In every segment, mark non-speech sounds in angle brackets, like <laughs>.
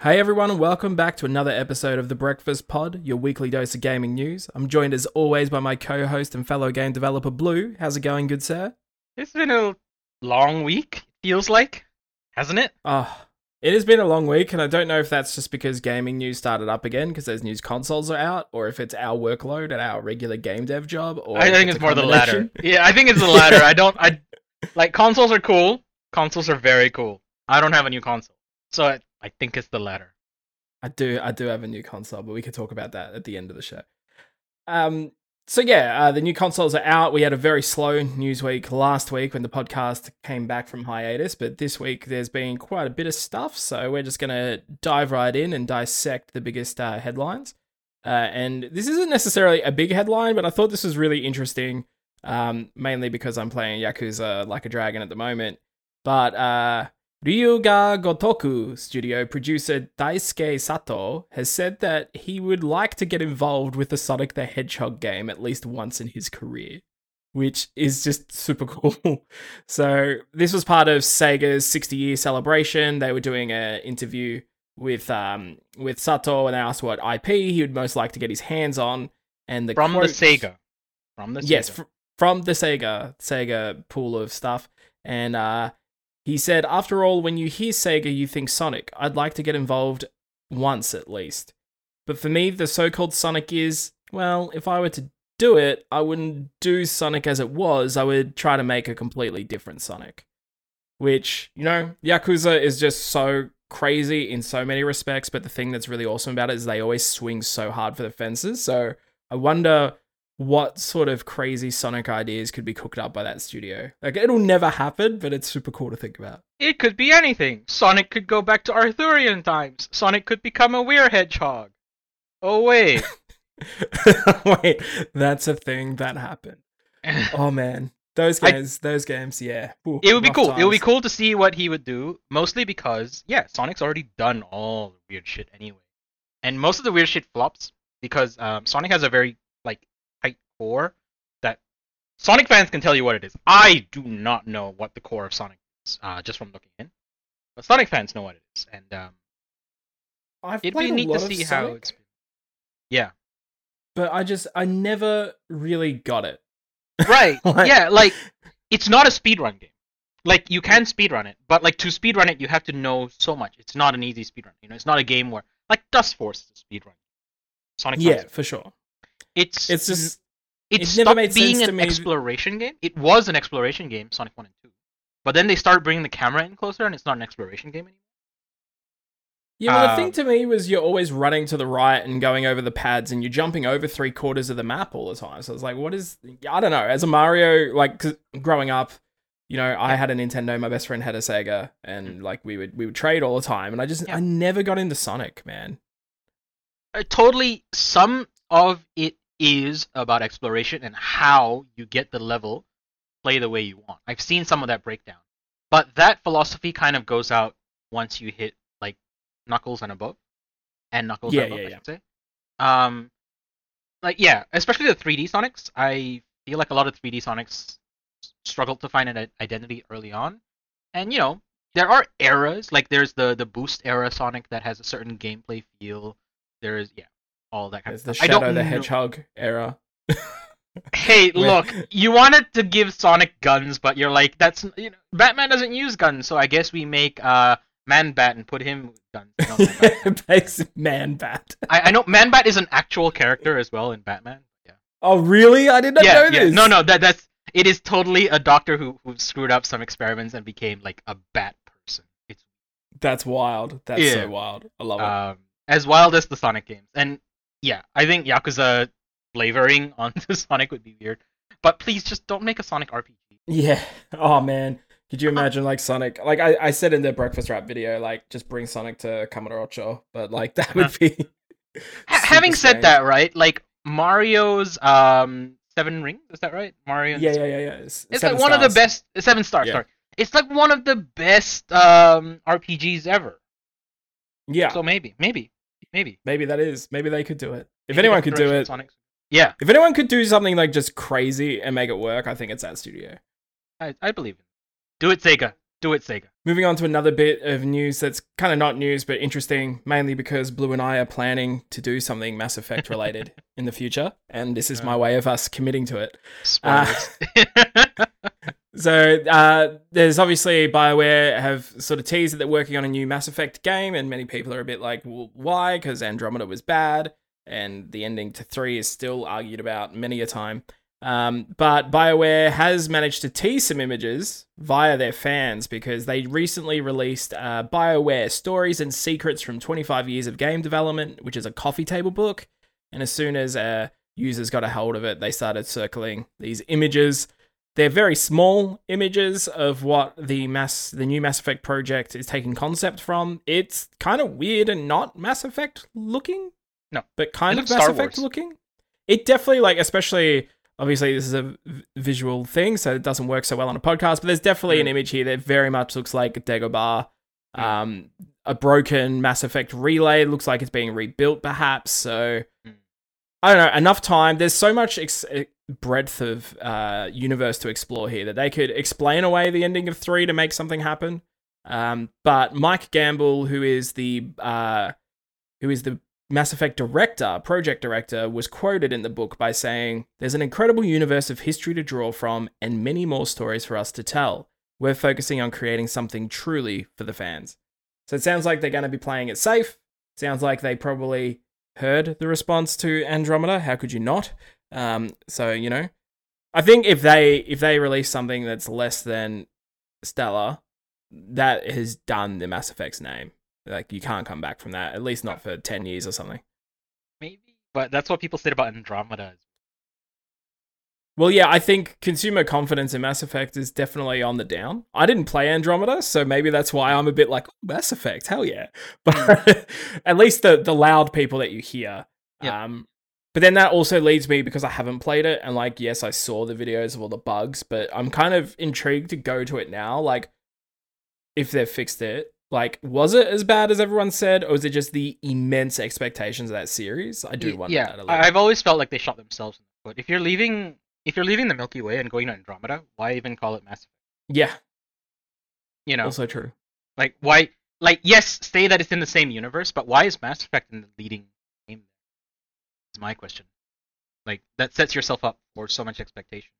Hey everyone, welcome back to another episode of The Breakfast Pod, your weekly dose of gaming news. I'm joined as always by my co-host and fellow game developer Blue. How's it going, good sir? It's been a long week, feels like, hasn't it? Oh, it has been a long week, and I don't know if that's just because gaming news started up again because those news consoles are out, or if it's our workload at our regular game dev job. Or I think it's, it's more the latter. Yeah, I think it's the latter. I don't. I <laughs> like consoles are cool. Consoles are very cool. I don't have a new console, so I, think it's the latter. I do, I do have a new console, but we could talk about that at the end of the show. Um, so yeah, uh, the new consoles are out. We had a very slow news week last week when the podcast came back from hiatus, but this week there's been quite a bit of stuff. So we're just gonna dive right in and dissect the biggest uh, headlines. Uh, and this isn't necessarily a big headline, but I thought this was really interesting, um, mainly because I'm playing Yakuza Like a Dragon at the moment. But uh, Ryu Ga Gotoku studio producer Daisuke Sato has said that he would like to get involved with the Sonic the Hedgehog game at least once in his career, which is just super <laughs> cool. so this was part of Sega's 60 year celebration. They were doing an interview with um with Sato and they asked what IP he would most like to get his hands on, and the From the Sega. From the yes, Sega. fr- from the Sega Sega pool of stuff, and uh, he said, "After all, when you hear Sega, you think Sonic. I'd like to get involved once at least, but for me, the so-called Sonic is well. If I were to do it, I wouldn't do Sonic as it was. I would try to make a completely different Sonic, which you know, Yakuza is just so." Crazy in so many respects, but the thing that's really awesome about it is they always swing so hard for the fences. So I wonder what sort of crazy Sonic ideas could be cooked up by that studio. Like it'll never happen, but it's super cool to think about. It could be anything. Sonic could go back to Arthurian times. Sonic could become a weird hedgehog. Oh wait. <laughs> <laughs> Wait, that's a thing that happened. <laughs> Oh man, those I- games, those games, yeah. Ooh, It would be cool. It would be cool to see what he would do. Mostly because, yeah, Sonic's already done all the weird shit anyway, and most of the weird shit flops because um, Sonic has a very core that Sonic fans can tell you what it is. I do not know what the core of Sonic is, uh, just from looking in, but Sonic fans know what it is, and um, I've it'd be neat to see how Sonic, it's. Yeah. but I just I never really got it. <laughs> Right. Like- yeah, like <laughs> it's not a speedrun game. Like you can speedrun it, but like to speedrun it you have to know so much. It's not an easy speedrun. You know, it's not a game where like Dustforce is a speedrun. Sonic Yeah, Frontier. for sure. It's It's just it, it never stopped made being sense to an me- exploration game. It was an exploration game, Sonic 1 and 2. But then they start bringing the camera in closer and it's not an exploration game anymore. Yeah, well, the Um, thing to me was you're always running to the right and going over the pads, and you're jumping over three quarters of the map all the time. So it's like, what is? I don't know. As a Mario, like 'cause growing up, you know, I had a Nintendo. My best friend had a Sega, and like we would we would trade all the time. And I just Mm. Yeah. I never got into Sonic, man. uh, totally some of it is about exploration and how you get the level play the way you want. I've seen some of that breakdown. But that philosophy kind of goes out once you hit like knuckles and above. And knuckles Yeah, and above yeah, i yeah. should say. Um like yeah especially the 3d sonics i feel like a lot of 3d sonics struggled to find an identity early on. And you know there are eras like there's the the boost era sonic that has a certain gameplay feel. There's yeah, all that kind There's of the stuff. I Shadow the know- Hedgehog era. <laughs> Hey, look, you wanted to give Sonic guns, but you're like, that's you know, Batman doesn't use guns, so I guess we make uh Man Bat and put him with guns. Bat. <laughs> Man bat. I, I know Man Bat is an actual character as well in Batman. Yeah, Oh really? I did not yeah, know yeah. this. No, no, that that's it is totally a doctor who who screwed up some experiments and became like a bat person. It's That's wild. That's Yeah. so wild. I love it. um as wild as the Sonic games, and yeah, I think Yakuza flavoring <laughs> onto Sonic would be weird. But please just don't make a Sonic RPG. Yeah. Oh man. Could you imagine like Sonic? Like I, I said in the breakfast wrap video, like just bring Sonic to Kamurocho, but like <laughs> that would be. <laughs> Having said strange. that, right? Like Mario's um Seven Rings, is that right? Mario. yeah, yeah, yeah, yeah. It's, It's like one of the best. Seven stars. Yeah. Sorry. It's like one of the best um RPGs ever. Yeah, So maybe, maybe, maybe. maybe that is. Maybe they could do it. If Maybe anyone could do it, Sonic's- Yeah, if anyone could do something like just crazy and make it work, I think it's that studio. I, I believe it. Do it, Sega. Do it, Sega. Moving on to another bit of news that's kind of not news, but interesting, mainly because Blue and I are planning to do something Mass Effect related <laughs> in the future. And this is my way of us committing to it. Spoilers. Uh, <laughs> <laughs> So uh, there's obviously Bioware have sort of teased that they're working on a new Mass Effect game, and many people are a bit like, well, why? Because Andromeda was bad, and the ending to three is still argued about many a time. Um, but BioWare has managed to tease some images via their fans because they recently released uh, BioWare Stories and Secrets from 25 Years of Game Development, which is a coffee table book. And as soon as uh, users got a hold of it, they started circling these images. They're very small images of what the mass, the new Mass Effect project is taking concept from. It's kind of weird and not Mass Effect looking. No, but kind of Mass Star Effect Wars. looking. It definitely like, especially obviously this is a v- visual thing, so it doesn't work so well on a podcast. But there's definitely an Mm. image here that very much looks like Dagobah. Mm. Um, a broken Mass Effect relay looks like it's being rebuilt, perhaps. So. I don't know. Enough time. There's so much ex- eh, breadth of uh, universe to explore here that they could explain away the ending of three to make something happen. Um, but Mike Gamble, who is the uh, who is the Mass Effect director, project director, was quoted in the book by saying, There's an incredible universe of history to draw from and many more stories for us to tell. We're focusing on creating something truly for the fans. So it sounds like they're going to be playing it safe. Sounds like they probably heard the response to Andromeda. How could you not? Um, so, you know, I think if they if they release something that's less than stellar, that has done the Mass Effect's name. Like you can't come back from that. At least not for ten years or something. Maybe, but that's what people said about Andromeda. Well, yeah, I think consumer confidence in Mass Effect is definitely on the down. I didn't play Andromeda, so maybe that's why I'm a bit like oh, Mass Effect, hell yeah. <laughs> But <laughs> at least the the loud people that you hear. Yeah. Um, but then that also leads me because I haven't played it, and like, yes, I saw the videos of all the bugs, but I'm kind of intrigued to go to it now. Like, if they've fixed it, like, was it as bad as everyone said, or was it just the immense expectations of that series? I do wonder yeah, that a little. I- I've always felt like they shot themselves in the foot. If you're leaving, if you're leaving the Milky Way and going to Andromeda, why even call it Mass Effect? yeah, You know, also true. like why? Like yes, say that it's in the same universe, but why is Mass Effect in the leading game? Is my question. Like that sets yourself up for so much expectation.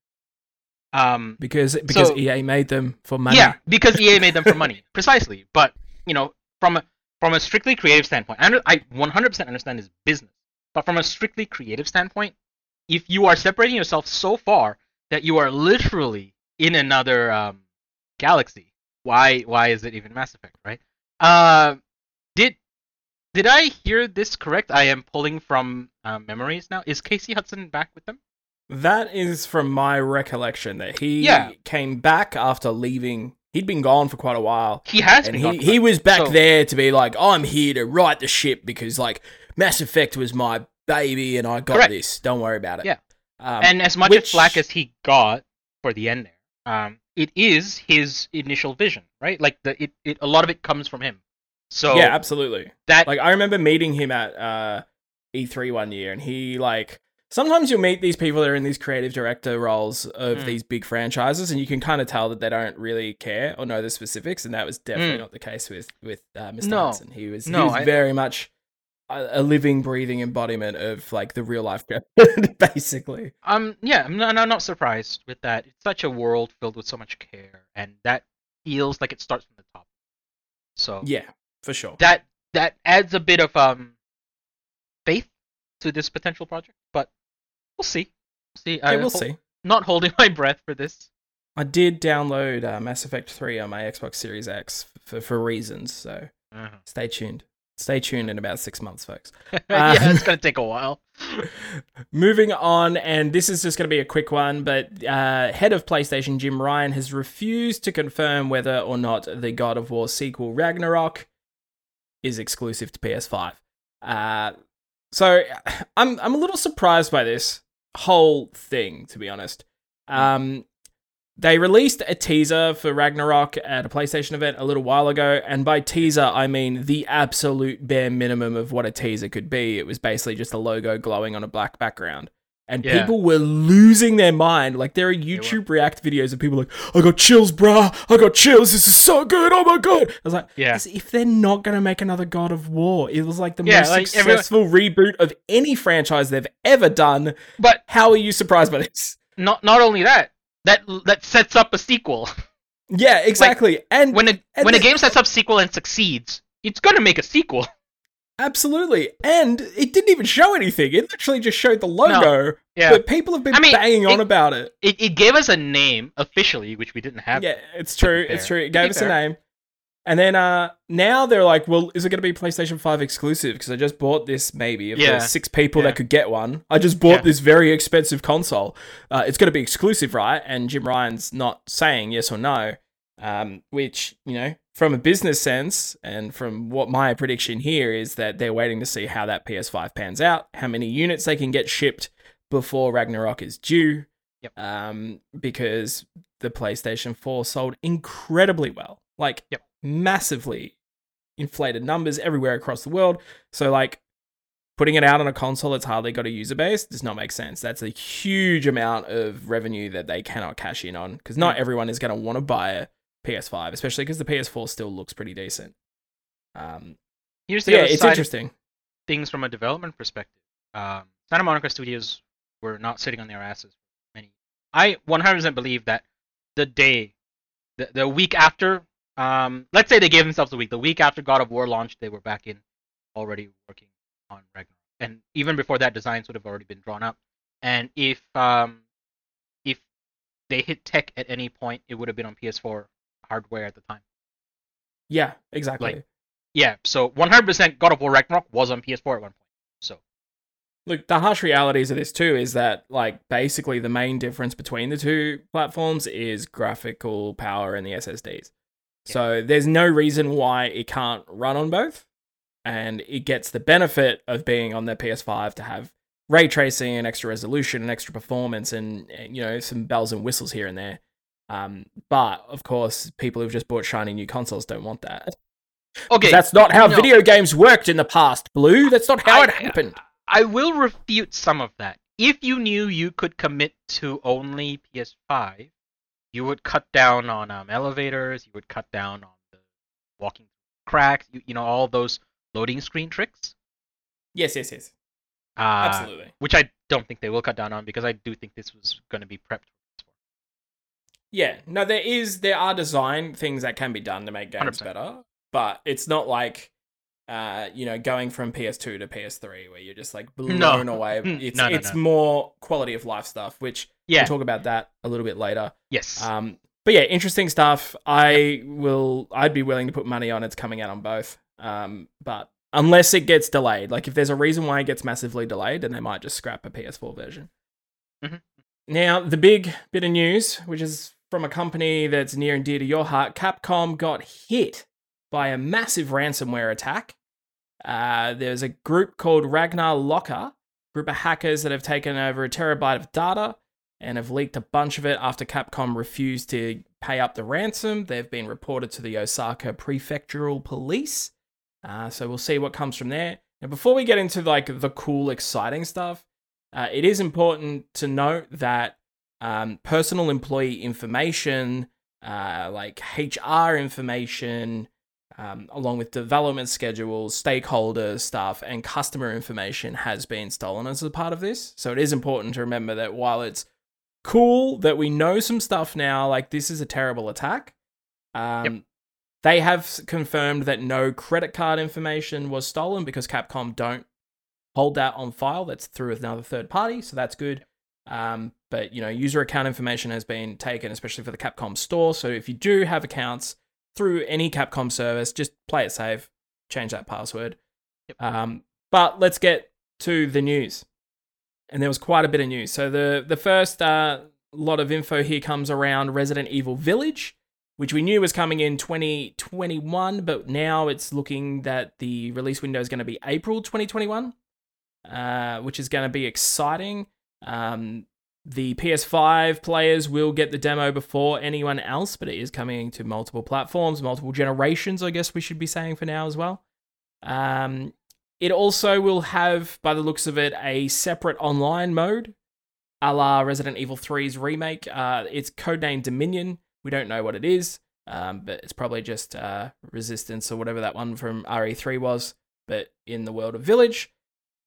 Um, Because because So- EA made them for money. Yeah, because EA made them for money, <laughs> precisely. But you know, from a from a strictly creative standpoint, I, under- I 100% understand his business. But from a strictly creative standpoint, if you are separating yourself so far that you are literally in another um, galaxy, why why is it even Mass Effect, right? Uh, did did I hear this correct? I am pulling from uh, memories now. Is Casey Hudson back with them? That is from my recollection that he Yeah. came back after leaving. He'd been gone for quite a while. He has And been. he, gone he was back So- there to be like, I'm here to right the ship because like Mass Effect was my baby and I got Correct. this. Don't worry about it. Yeah. Um, and as much which- as flack as he got for the end there, um, it is his initial vision, right? Like the it, it a lot of it comes from him. So yeah, absolutely. that Like I remember meeting him at uh, E3 one year, and he like sometimes you'll meet these people that are in these creative director roles of Mm. these big franchises, and you can kind of tell that they don't really care or know the specifics, and that was definitely Mm. not the case with with uh, Mr. No. Hudson. He was No, he was I- very much a, a living, breathing embodiment of like the real life, <laughs> basically. um yeah, I'm not, I'm not surprised with that. It's such a world filled with so much care, and that feels like it starts from the top. So Yeah, for sure. that that adds a bit of um faith to this potential project, but we'll see. We'll see. Yeah, I we'll ho- see. Not holding <laughs> my breath for this. I did download uh, Mass Effect 3 on my Xbox Series X for, for reasons, so Uh-huh. stay tuned. Stay tuned in about six months, folks. <laughs> yeah, Um, it's gonna take a while. <laughs> Moving on, and this is just going to be a quick one, but uh, head of PlayStation Jim Ryan has refused to confirm whether or not the God of War sequel Ragnarok is exclusive to PS5. Uh, so <sighs> I'm I'm a little surprised by this whole thing, to be honest. Um, they released a teaser for Ragnarok at a PlayStation event a little while ago, and by teaser, I mean the absolute bare minimum of what a teaser could be. It was basically just a logo glowing on a black background. And Yeah. people were losing their mind. Like there are YouTube React videos of people like, I got chills, bruh. I got chills. This is so good. Oh my god. I was like, Yeah. if they're not gonna make another God of War. It was like the Yeah, most like, everyone- successful reboot of any franchise they've ever done. But How are you surprised by this? not not only that, that that sets up a sequel. <laughs> Yeah, exactly. and when a and when a game sets up sequel and succeeds, it's gonna make a sequel. <laughs> absolutely. And it didn't even show anything. It literally just showed the logo. No. Yeah. But people have been I mean, banging on about it. It, it gave us a name officially, which we didn't have. Yeah, it's true. It's true. It gave be us a name. And then uh now they're like, well, is it going to be PlayStation 5 exclusive? Because I just bought this maybe. If Yeah. there's six people Yeah. that could get one, I just bought Yeah. this very expensive console. Uh, it's going to be exclusive, right? And Jim Ryan's not saying yes or no. Um, which, you know, from a business sense and from what my prediction here is that they're waiting to see how that PS5 pans out, how many units they can get shipped before Ragnarok is due. Yep. Um, because the PlayStation 4 sold incredibly well. Like Yep. Massively inflated numbers everywhere across the world. So like putting it out on a console that's hardly got a user base does not make sense. That's a huge amount of revenue that they cannot cash in on because not Mm. everyone is going to want to buy a PS5, especially because the PS4 still looks pretty decent. Um, Here's the yeah, other it's interesting. things from a development perspective. Um, Santa Monica Studios were not sitting on their asses many. I 100% believe that the day, the, the week after, um, let's say they gave themselves a week. The week after God of War launched, they were back in, already working on Ragnarok, and even before that, designs would have already been drawn up. And if um, if they hit tech at any point, it would have been on PS4 hardware at the time. Yeah, exactly. like- Yeah, so 100% God of War Ragnarok was on PS4 at one point. So Look, the harsh realities of this too is that like basically the main difference between the two platforms is graphical power and the SSDs. So there's no reason why it can't run on both, and it gets the benefit of being on the PS5 to have ray tracing and extra resolution and extra performance and and, you know some bells and whistles here and there. Um, but of course, people who've just bought shiny new consoles don't want that. okay, That's not how no. video games worked in the past, Blue. That's not how I- it happened. I will refute some of that. If you knew you could commit to only PS5, you would cut down on um, elevators. You would cut down on the walking cracks. You, you know all those loading screen tricks. Yes, yes, yes. Uh, Absolutely. Which I don't think they will cut down on because I do think this was going to be prepped. for. Yeah, no, there is there are design things that can be done to make games 100%. better, but it's not like uh, you know, going from PS2 to PS3 where you're just like blown No. away. Mm, It's no, no, it's more quality of life stuff, which Yeah. we'll talk about that a little bit later. Yes. Um, but yeah, interesting stuff. I will. I'd be willing to put money on it's coming out on both. Um, but unless it gets delayed, like if there's a reason why it gets massively delayed, then they might just scrap a PS4 version. Mhm. Now, the big bit of news, which is from a company that's near and dear to your heart, Capcom got hit by a massive ransomware attack. Uh, there's a group called Ragnar Locker, group of hackers that have taken over a terabyte of data and have leaked a bunch of it after Capcom refused to pay up the ransom. They've been reported to the Osaka Prefectural Police. Uh, so we'll see what comes from there. Now, before we get into like the cool, exciting stuff, uh, it is important to note that um, personal employee information, uh, like HR information, um, along with development schedules, stakeholder stuff, and customer information has been stolen as a part of this. So it is important to remember that while it's cool that we know some stuff now, like this is a terrible attack. Um, Yep. They have confirmed that no credit card information was stolen because Capcom don't hold that on file. That's through another third party, so that's good. Um, but you know, user account information has been taken, especially for the Capcom store. So if you do have accounts through any Capcom service, just play it safe, change that password. Yep. Um, but let's get to the news. And there was quite a bit of news. So the the first uh, lot of info here comes around Resident Evil Village, which we knew was coming in 2021, but now it's looking that the release window is going to be April 2021, uh, which is going to be exciting. Um, the PS5 players will get the demo before anyone else, but it is coming to multiple platforms, multiple generations, I guess we should be saying for now as well. Um, it also will have, by the looks of it, a separate online mode a la Resident Evil 3's remake. Uh, it's codenamed Dominion. We don't know what it is, um, but it's probably just uh, Resistance or whatever that one from RE3 was, but in the world of Village.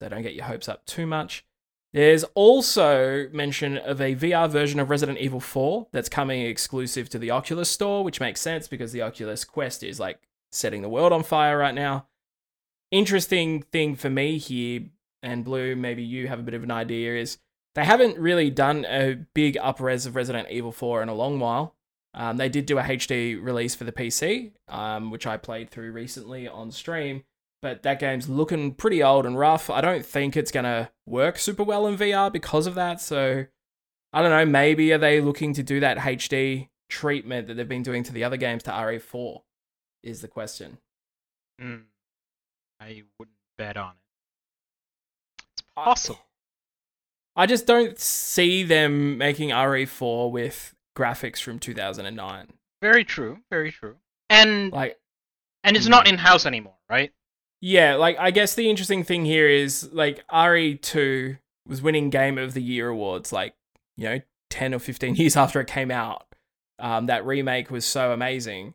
So don't get your hopes up too much. There's also mention of a VR version of Resident Evil 4 that's coming exclusive to the Oculus store, which makes sense because the Oculus Quest is like setting the world on fire right now. Interesting thing for me here, and Blue, maybe you have a bit of an idea, is they haven't really done a big upres of Resident Evil 4 in a long while. Um, they did do a HD release for the PC, um, which I played through recently on stream, but that game's looking pretty old and rough. I don't think it's going to work super well in VR because of that. So I don't know, maybe are they looking to do that HD treatment that they've been doing to the other games to RE4? Is the question. Mm, I wouldn't bet on it. It's possible. I just don't see them making RE4 with graphics from 2009. Very true. Very true. And Like, and it's Hmm. not in house anymore, right? Yeah, like I guess the interesting thing here is like RE2 was winning Game of the Year awards, like you know, 10 or 15 <laughs> years after it came out. Um, that remake was so amazing.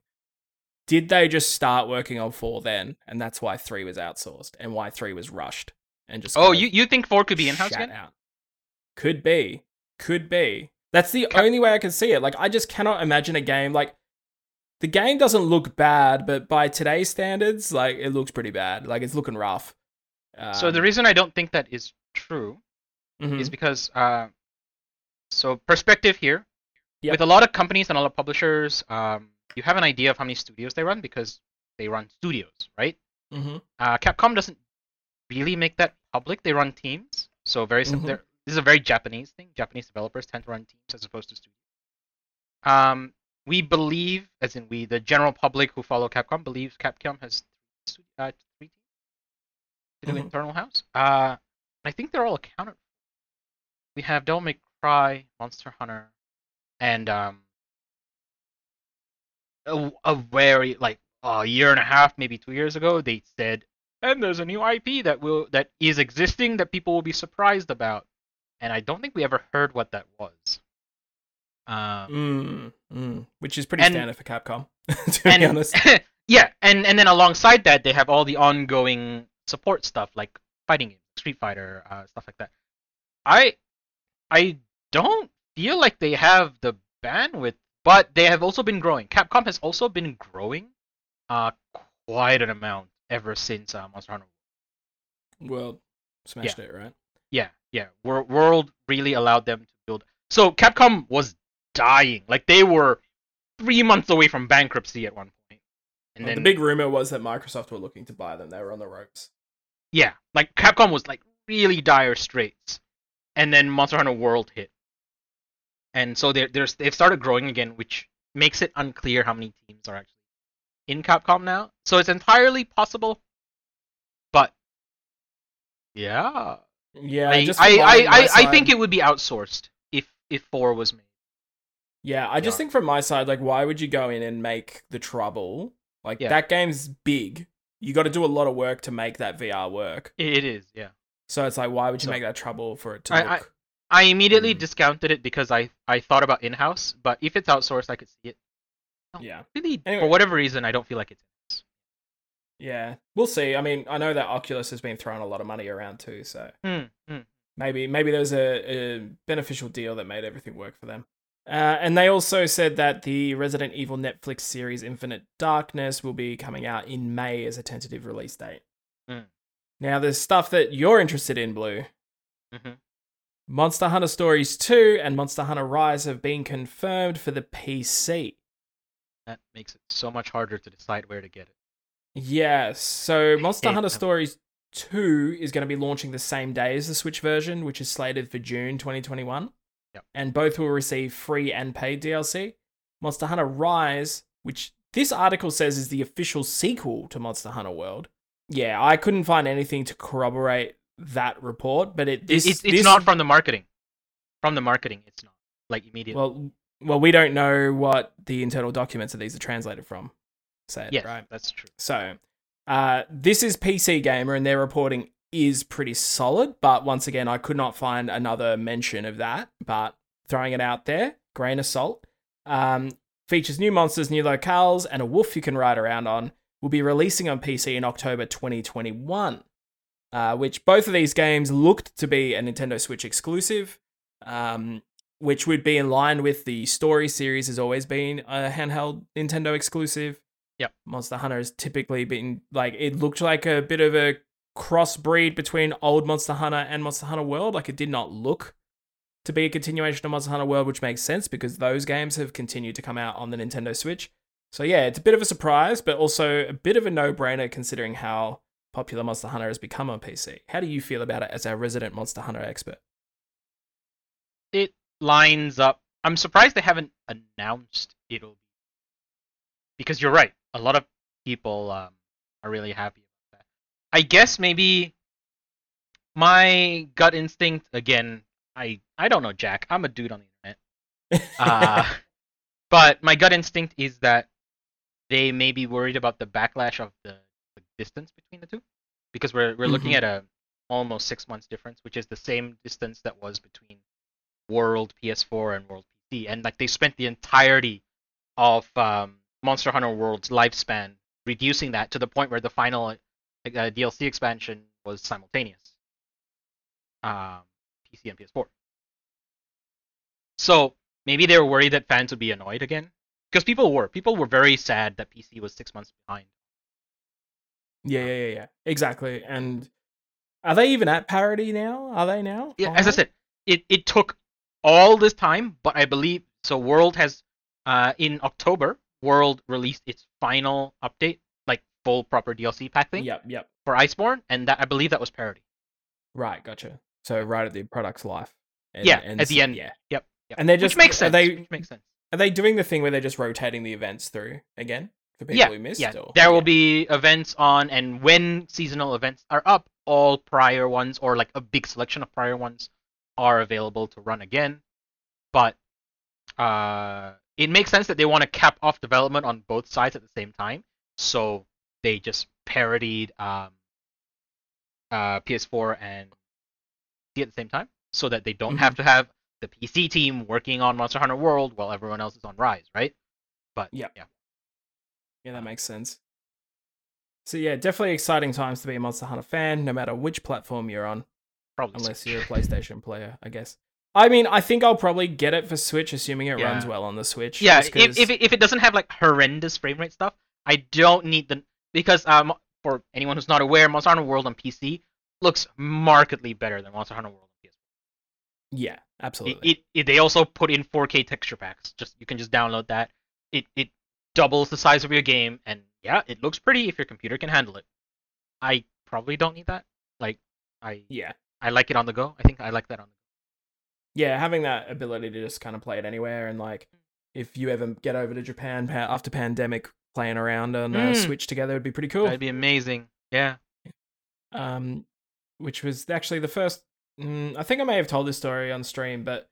Did they just start working on four then, and that's why three was outsourced and why three was rushed and just Oh, you, you think four could be in house again? out? Could be, could be. That's the only way I can see it. Like I just cannot imagine a game like the game doesn't look bad, but by today's standards, like it looks pretty bad. Like it's looking rough. so the Um, reason I don't think that is true mhm. is because uh, so perspective here Yep. with a lot of companies and a lot of publishers, um, you have an idea of how many studios they run because they run studios, right? Mhm. Uh, Capcom doesn't really make that public. They run teams, so very sim- Mhm. This is a very Japanese thing. Japanese developers tend to run teams as opposed to studios. Um, we believe, as in we, the general public who follow Capcom, believes Capcom has three, uh, three teams to do Mhm. internal house. Uh, I think they're all accounted for. We have Devil May Cry, Monster Hunter, and um, a, a very like a year and a half, maybe two years ago, they said, and there's a new IP that will that is existing that people will be surprised about, and I don't think we ever heard what that was. Um, Mm, mm, which is pretty And- standard for Capcom, <laughs> to be <laughs> honest. yeah, and and then alongside that, they have all the ongoing support stuff like fighting games, Street Fighter, uh, stuff like that. I I don't feel like they have the bandwidth, but they have also been growing. Capcom has also been growing, uh, quite an amount ever since uh, Monster Hunter. World smashed it, right? Yeah, yeah. World really allowed them to build. So Capcom was dying. Like they were three months away from bankruptcy at one point. And Well, then the big rumor was that Microsoft were looking to buy them. They were on the ropes. yeah, like Capcom was like really dire straits, and then Monster Hunter World hit, and so they're, they're they've started growing again, which makes it unclear how many teams are actually in Capcom now. So it's entirely possible, but yeah, Yeah, I just I, I, I, I think it would be outsourced if if four was made. Yeah, I just Yeah. think from my side, like, why would you go in and make the trouble? Like, Yeah. that game's big. You got to do a lot of work to make that VR work. It is, yeah. So it's like, why would you So- make that trouble for it to I- I- look? I immediately Mm. discounted it because I I thought about in-house, but if it's outsourced, I could see it. Yeah. Really, Anyway. for whatever reason, I don't feel like it's. Yeah, we'll see. I mean, I know that Oculus has been throwing a lot of money around too, so Hmm, hmm. maybe maybe there's a, a beneficial deal that made everything work for them. Uh, and they also said that the Resident Evil Netflix series Infinite Darkness will be coming out in May as a tentative release date. Mm. Now, there's stuff that you're interested in, Blue. Mhm. Monster Hunter Stories 2 and Monster Hunter Rise have been confirmed for the PC. That makes it so much harder to decide where to get it. Yes. So Monster Hunter. Stories 2 is going to be launching the same day as the Switch version, which is slated for June 2021. Yep. And both will receive free and paid DLC. Monster Hunter Rise, which this article says is the official sequel to Monster Hunter World. Yeah, I couldn't find anything to corroborate that report, but it this, it's it's this- not from the marketing. From the marketing, it's not like immediately. well well we don't know what the internal documents of these are translated from. Said, yes, right? that's true. So, uh, this is PC Gamer, and they're reporting is pretty solid, but once again, I could not find another mention of that. But throwing it out there, grain of salt. Um, features new monsters, new locales, and a wolf you can ride around on. Will be releasing on PC in October 2021. Uh, which both of these games looked to be a Nintendo Switch exclusive, um, which would be in line with the story series has always been a handheld Nintendo exclusive. Yep. Monster Hunter has typically been like it looked like a bit of a crossbreed between old Monster Hunter and Monster Hunter World. Like it did not look to be a continuation of Monster Hunter World, which makes sense because those games have continued to come out on the Nintendo Switch. So yeah, it's a bit of a surprise, but also a bit of a no-brainer considering how popular Monster Hunter has become on PC. How do you feel about it as our resident Monster Hunter expert? It lines up. I'm surprised they haven't announced it'll be because you're right. A lot of people um, are really happy. I guess maybe my gut instinct again. I I don't know, Jack. I'm a dude on the internet. Uh, <laughs> but my gut instinct is that they may be worried about the backlash of the, the distance between the two, because we're we're looking Mhm. at a almost six months difference, which is the same distance that was between World PS4 and World PC, and like they spent the entirety of um, Monster Hunter World's lifespan reducing that to the point where the final uh, DLC expansion was simultaneous, um, PC and PS4. So maybe they were worried that fans would be annoyed again, because people were. People were very sad that PC was six months behind. Yeah, yeah, yeah, yeah. Exactly. And are they even at parity now? Are they now? Yeah, as I said, it, it took all this time, but I believe so. World has uh, in October, World released its final update, full proper DLC pack thing Yep, yep. for Iceborne, and that I believe that was parity. Right, gotcha. So right at the product's life. And, Yeah, and at the end. Yeah. Yep. yep. And they're just which makes are sense. they which makes sense. are they doing the thing where they're just rotating the events through again for people Yeah, who missed? yeah. Or? There will be events on, and when seasonal events are up, all prior ones or like a big selection of prior ones are available to run again. But uh, it makes sense that they want to cap off development on both sides at the same time, so they just parodied um, uh, PS4 and PC at the same time, so that they don't Mhm. have to have the PC team working on Monster Hunter World while everyone else is on Rise, right? But Yep. yeah, Yeah, that makes sense. So yeah, definitely exciting times to be a Monster Hunter fan, no matter which platform you're on, probably unless Switch. you're a PlayStation player, I guess. I mean, I think I'll probably get it for Switch, assuming it Yeah. runs well on the Switch. Yeah, if if it, if it doesn't have like horrendous frame rate stuff, I don't need the because um for anyone who's not aware, Monster Hunter World on PC looks markedly better than Monster Hunter World on PS4. yeah, absolutely. it, it they also put in 4K texture packs. Just you can just download that. It it doubles the size of your game, and yeah, it looks pretty if your computer can handle it. I probably don't need that. Like I yeah, I like it on the go. I think I like that on the go. yeah, having that ability to just kind of play it anywhere, and like, if you ever get over to Japan after pandemic, playing around on uh, Mm. Switch together would be pretty cool. That'd be amazing. Yeah. um, which was actually the first. Mm, I think I may have told this story on stream, but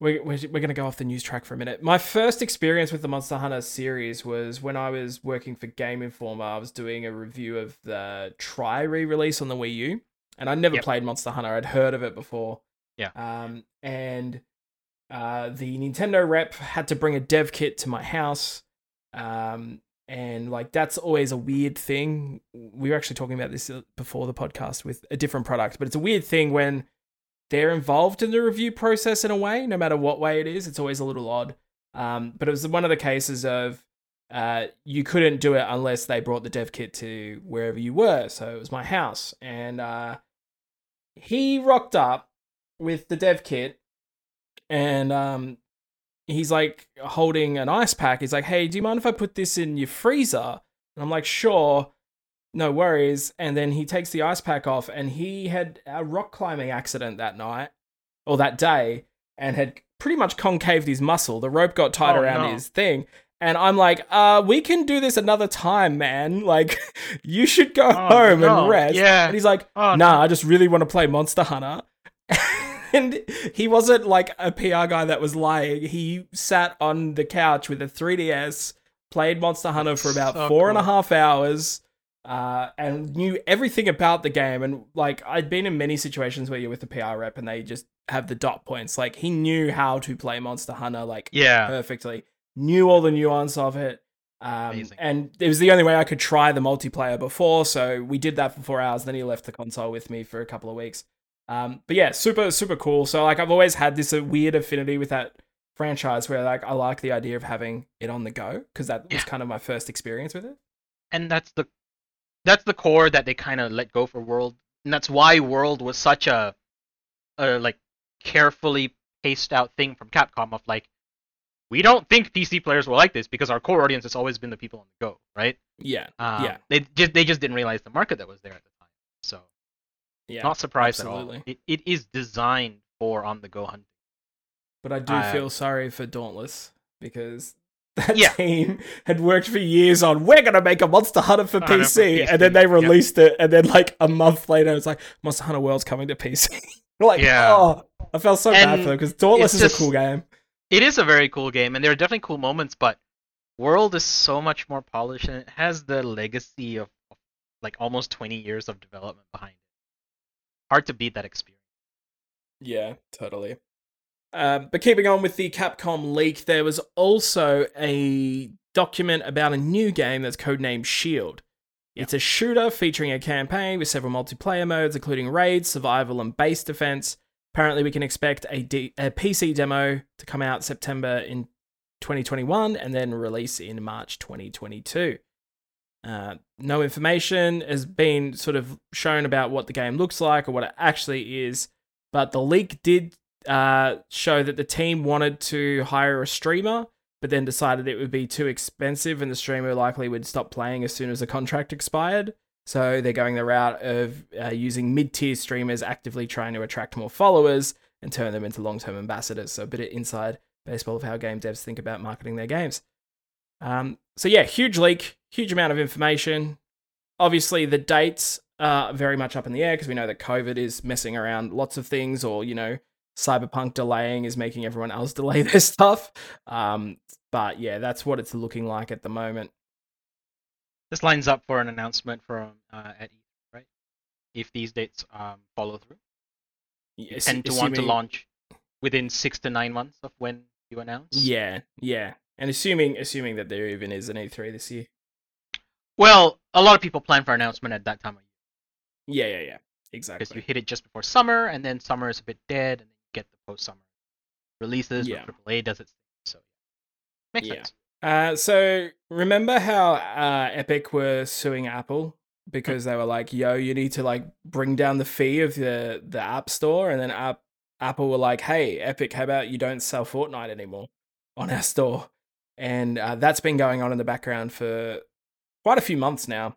we're, we're, we're going to go off the news track for a minute. My first experience with the Monster Hunter series was when I was working for Game Informer. I was doing a review of the Tri re release on the Wii U, and I'd never Yep. played Monster Hunter, I'd heard of it before. Yeah. Um, and uh, the Nintendo rep had to bring a dev kit to my house. Um, and like that's always a weird thing. We were actually talking about this uh, before the podcast with a different product, but it's a weird thing when they're involved in the review process in a way, no matter what way it is. It's always a little odd. Um, but it was one of the cases of uh, you couldn't do it unless they brought the dev kit to wherever you were. So it was my house, and uh, he rocked up with the dev kit, and um, he's like holding an ice pack. He's like, "Hey, do you mind if I put this in your freezer?" And I'm like, "Sure." No worries. And then he takes the ice pack off, and he had a rock climbing accident that night or that day and had pretty much concaved his muscle. The rope got tied Oh, around no. his thing. And I'm like, uh, we can do this another time, man. <laughs> Like, you should go Oh, home no. and rest. Yeah. And he's like, Oh, nah, I just really want to play Monster Hunter. And he wasn't like a PR guy that was lying. He sat on the couch with a 3DS, played Monster Hunter for about So four and a half hours, uh, and knew everything about the game. And like I'd been in many situations where you're with the PR rep and they just have the dot points. Like he knew how to play Monster Hunter like Yeah. perfectly, knew all the nuance of it. Um, and it was the only way I could try the multiplayer before, so we did that for four hours. Then he left the console with me for a couple of weeks. Um, but yeah, super super cool. So like I've always had this uh, weird affinity with that franchise where like I like the idea of having it on the go because that was kind of my first experience with it. and that's the that's the core that they kind of let go for World, and that's why World was such a, a like carefully paced out thing from Capcom of like, we don't think PC players will like this because our core audience has always been the people on the go, right? Yeah, Um, Yeah. They just they just didn't realize the market that was there at the time, so yeah. not surprised absolutely. at all. It it is designed for on the go hunting. But I do Uh, feel sorry for Dauntless because <laughs> that Yeah. team had worked for years on we're gonna make a Monster Hunter for Hunter for PC, and then PC, they yep. released it, and then like a month later, it's like Monster Hunter World's coming to PC. <laughs> like, Yeah. oh, I felt so bad And for them because Dauntless is a cool game. It is a very cool game, and there are definitely cool moments, but World is so much more polished, and it has the legacy of, of like almost 20 years of development behind it. Hard to beat that experience. Yeah, totally. Um, but keeping on with the Capcom leak, there was also a document about a new game that's codenamed Shield. It's a shooter featuring a campaign with several multiplayer modes, including raids, survival, and base defense. Apparently, we can expect a, D- a PC demo to come out September in 2021 and then release in March 2022. Uh, no information has been sort of shown about what the game looks like or what it actually is, but the leak did uh, show that the team wanted to hire a streamer, but then decided it would be too expensive and the streamer likely would stop playing as soon as the contract expired. So they're going the route of uh, using mid tier streamers, actively trying to attract more followers and turn them into long term ambassadors. So a bit of inside baseball of how game devs think about marketing their games. Um, so yeah, huge leak, huge amount of information. Obviously, the dates are very much up in the air because we know that COVID is messing around lots of things, or you know, Cyberpunk delaying is making everyone else <laughs> delay their stuff. Um, but yeah, that's what it's looking like at the moment. This lines up for an announcement from uh, at E3, right? If these dates um, follow through, Assu- tend to want to launch within six to nine months of when you announce. Yeah, yeah, and assuming assuming that there even is an E3 this year. Well, a lot of people plan for announcement at that time of year Yeah, yeah, yeah, Exactly. because you hit it just before summer, and then summer is a bit dead, and then you get the post summer releases. Yeah. AAA does its thing, so makes Yeah. sense. Uh, so remember how uh, Epic were suing Apple because they were like, "Yo, you need to like bring down the fee of the the App Store," and then App, Apple were like, "Hey, Epic, how about you don't sell Fortnite anymore on our store?" And uh, that's been going on in the background for quite a few months now.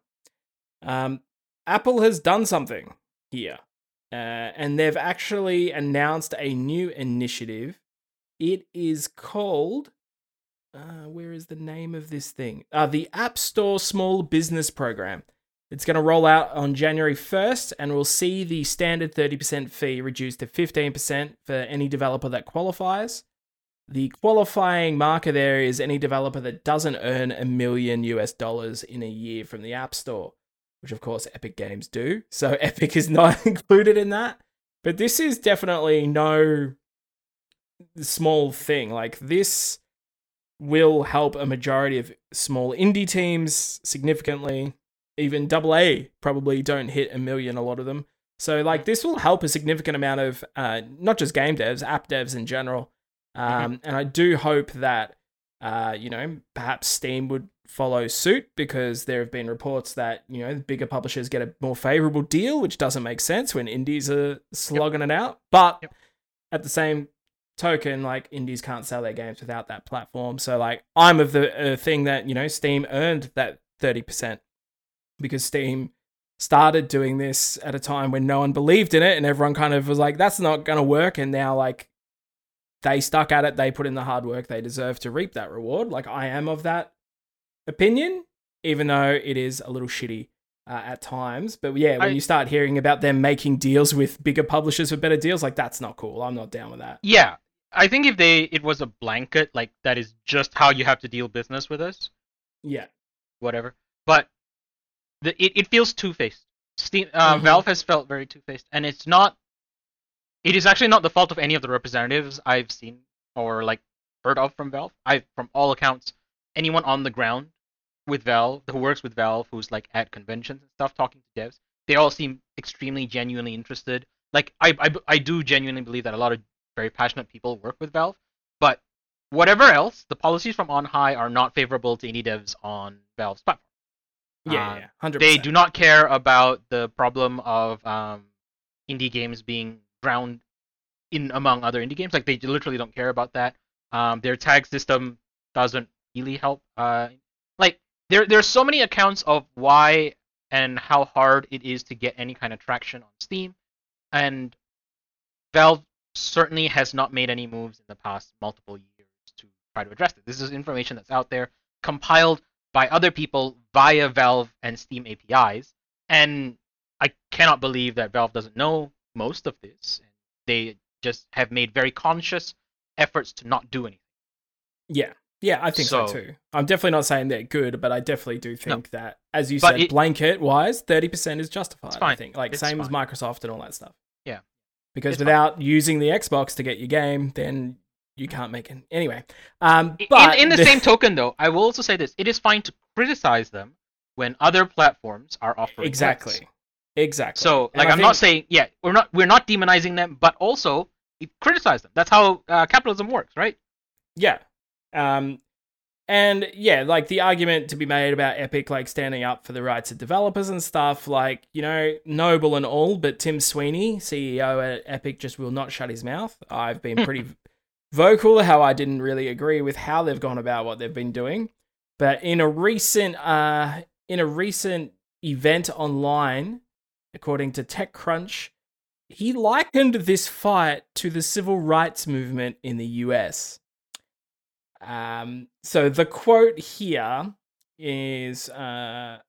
Um, Apple has done something here, uh, and they've actually announced a new initiative. It is called uh, where is the name of this thing? Uh, the App Store Small Business Program. It's going to roll out on January 1st and we'll see the standard 30% fee reduced to 15% for any developer that qualifies. The qualifying marker there is any developer that doesn't earn a million US dollars in a year from the App Store, which of course Epic Games do. So <laughs> Epic is not <laughs> included in that. But this is definitely no small thing. Like this will help a majority of small indie teams significantly. Even double A probably don't hit a million, a lot of them. So, like, this will help a significant amount of uh, not just game devs, app devs in general. Um, And I do hope that, uh, you know, perhaps Steam would follow suit because there have been reports that, you know, bigger publishers get a more favorable deal, which doesn't make sense when indies are slogging it out. But Yep. at the same token, like indies can't sell their games without that platform. So like I'm of the uh, thing that you know Steam earned that thirty percent because Steam started doing this at a time when no one believed in it and everyone kind of was like that's not going to work and now like they stuck at it they put in the hard work they deserve to reap that reward like i am of that opinion even though it is a little shitty uh, at times but yeah when I- you start hearing about them making deals with bigger publishers for better deals like that's not cool i'm not down with that Yeah, I think if they it was a blanket like that is just how you have to deal business with us, yeah whatever. But the it, it feels two faced. Steam uh, Mhm. Valve has felt very two faced, and it's not. It is actually not the fault of any of the representatives I've seen or like heard of from Valve. I, from all accounts, anyone on the ground with Valve who works with Valve, who's like at conventions and stuff, talking to devs, they all seem extremely genuinely interested. Like I, I, I do genuinely believe that a lot of very passionate people work with Valve, but whatever else, the policies from on high are not favorable to indie devs on Valve's platform. Yeah, Uh, yeah, hundred. They do not care about the problem of um, indie games being drowned in among other indie games. Like they literally don't care about that. Um, their tag system doesn't really help. Uh, like there, there's so many accounts of why and how hard it is to get any kind of traction on Steam, and Valve certainly has not made any moves in the past multiple years to try to address it. This is information that's out there, compiled by other people via Valve and Steam APIs, and I cannot believe that Valve doesn't know most of this. They just have made very conscious efforts to not do anything. Yeah, yeah, I think so, So- too. I'm definitely not saying they're good, but I definitely do think that, as you But said, it- blanket wise, thirty percent is justified. I fine. think, like It's same as. Microsoft and all that stuff. Yeah. because It's fine. without using the Xbox to get your game, then you can't make it. Anyway, um, but in, in the same token, though, I will also say this: it is fine to criticize them when other platforms are offering exactly, threats. Exactly. So, like, I'm not saying, yeah, we're not we're not demonizing them, but also criticize them. That's how uh, capitalism works, right? Yeah. Um and yeah, like the argument to be made about Epic like standing up for the rights of developers and stuff, like, you know, noble and all, but Tim Sweeney, CEO at Epic, just will not shut his mouth. I've been pretty vocal how I didn't really agree with how they've gone about what they've been doing. But in a recent uh in a recent event online, according to TechCrunch, he likened this fight to the civil rights movement in the US. Um, so the quote here is uh,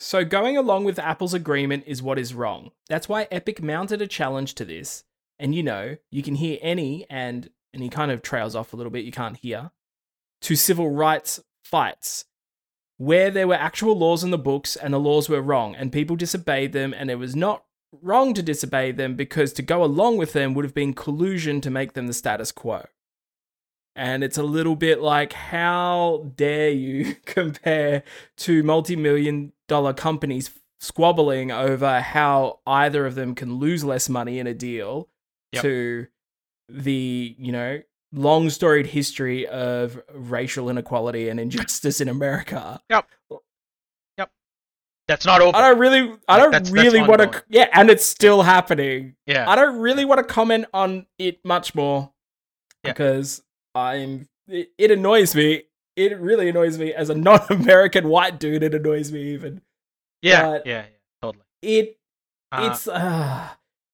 So going along with Apple's agreement is what is wrong. That's why Epic mounted a challenge to this. And you know, you can hear any, and, and he kind of trails off a little bit, you can't hear, to civil rights fights where there were actual laws in the books and the laws were wrong and people disobeyed them and it was not wrong to disobey them because to go along with them would have been collusion to make them the status quo. And it's a little bit like, how dare you <laughs> compare two multi million dollar companies squabbling over how either of them can lose less money in a deal Yep. to the, you know, long storied history of racial inequality and injustice in America. Yep. Yep. That's not over. I don't really, I don't that's- really want to, yeah, and it's still happening. yeah. I don't really want to comment on it much more Yeah. because I'm. It, it annoys me. It really annoys me as a non-American white dude. It annoys me even. yeah, yeah, yeah, totally. It. Uh, it's. Uh,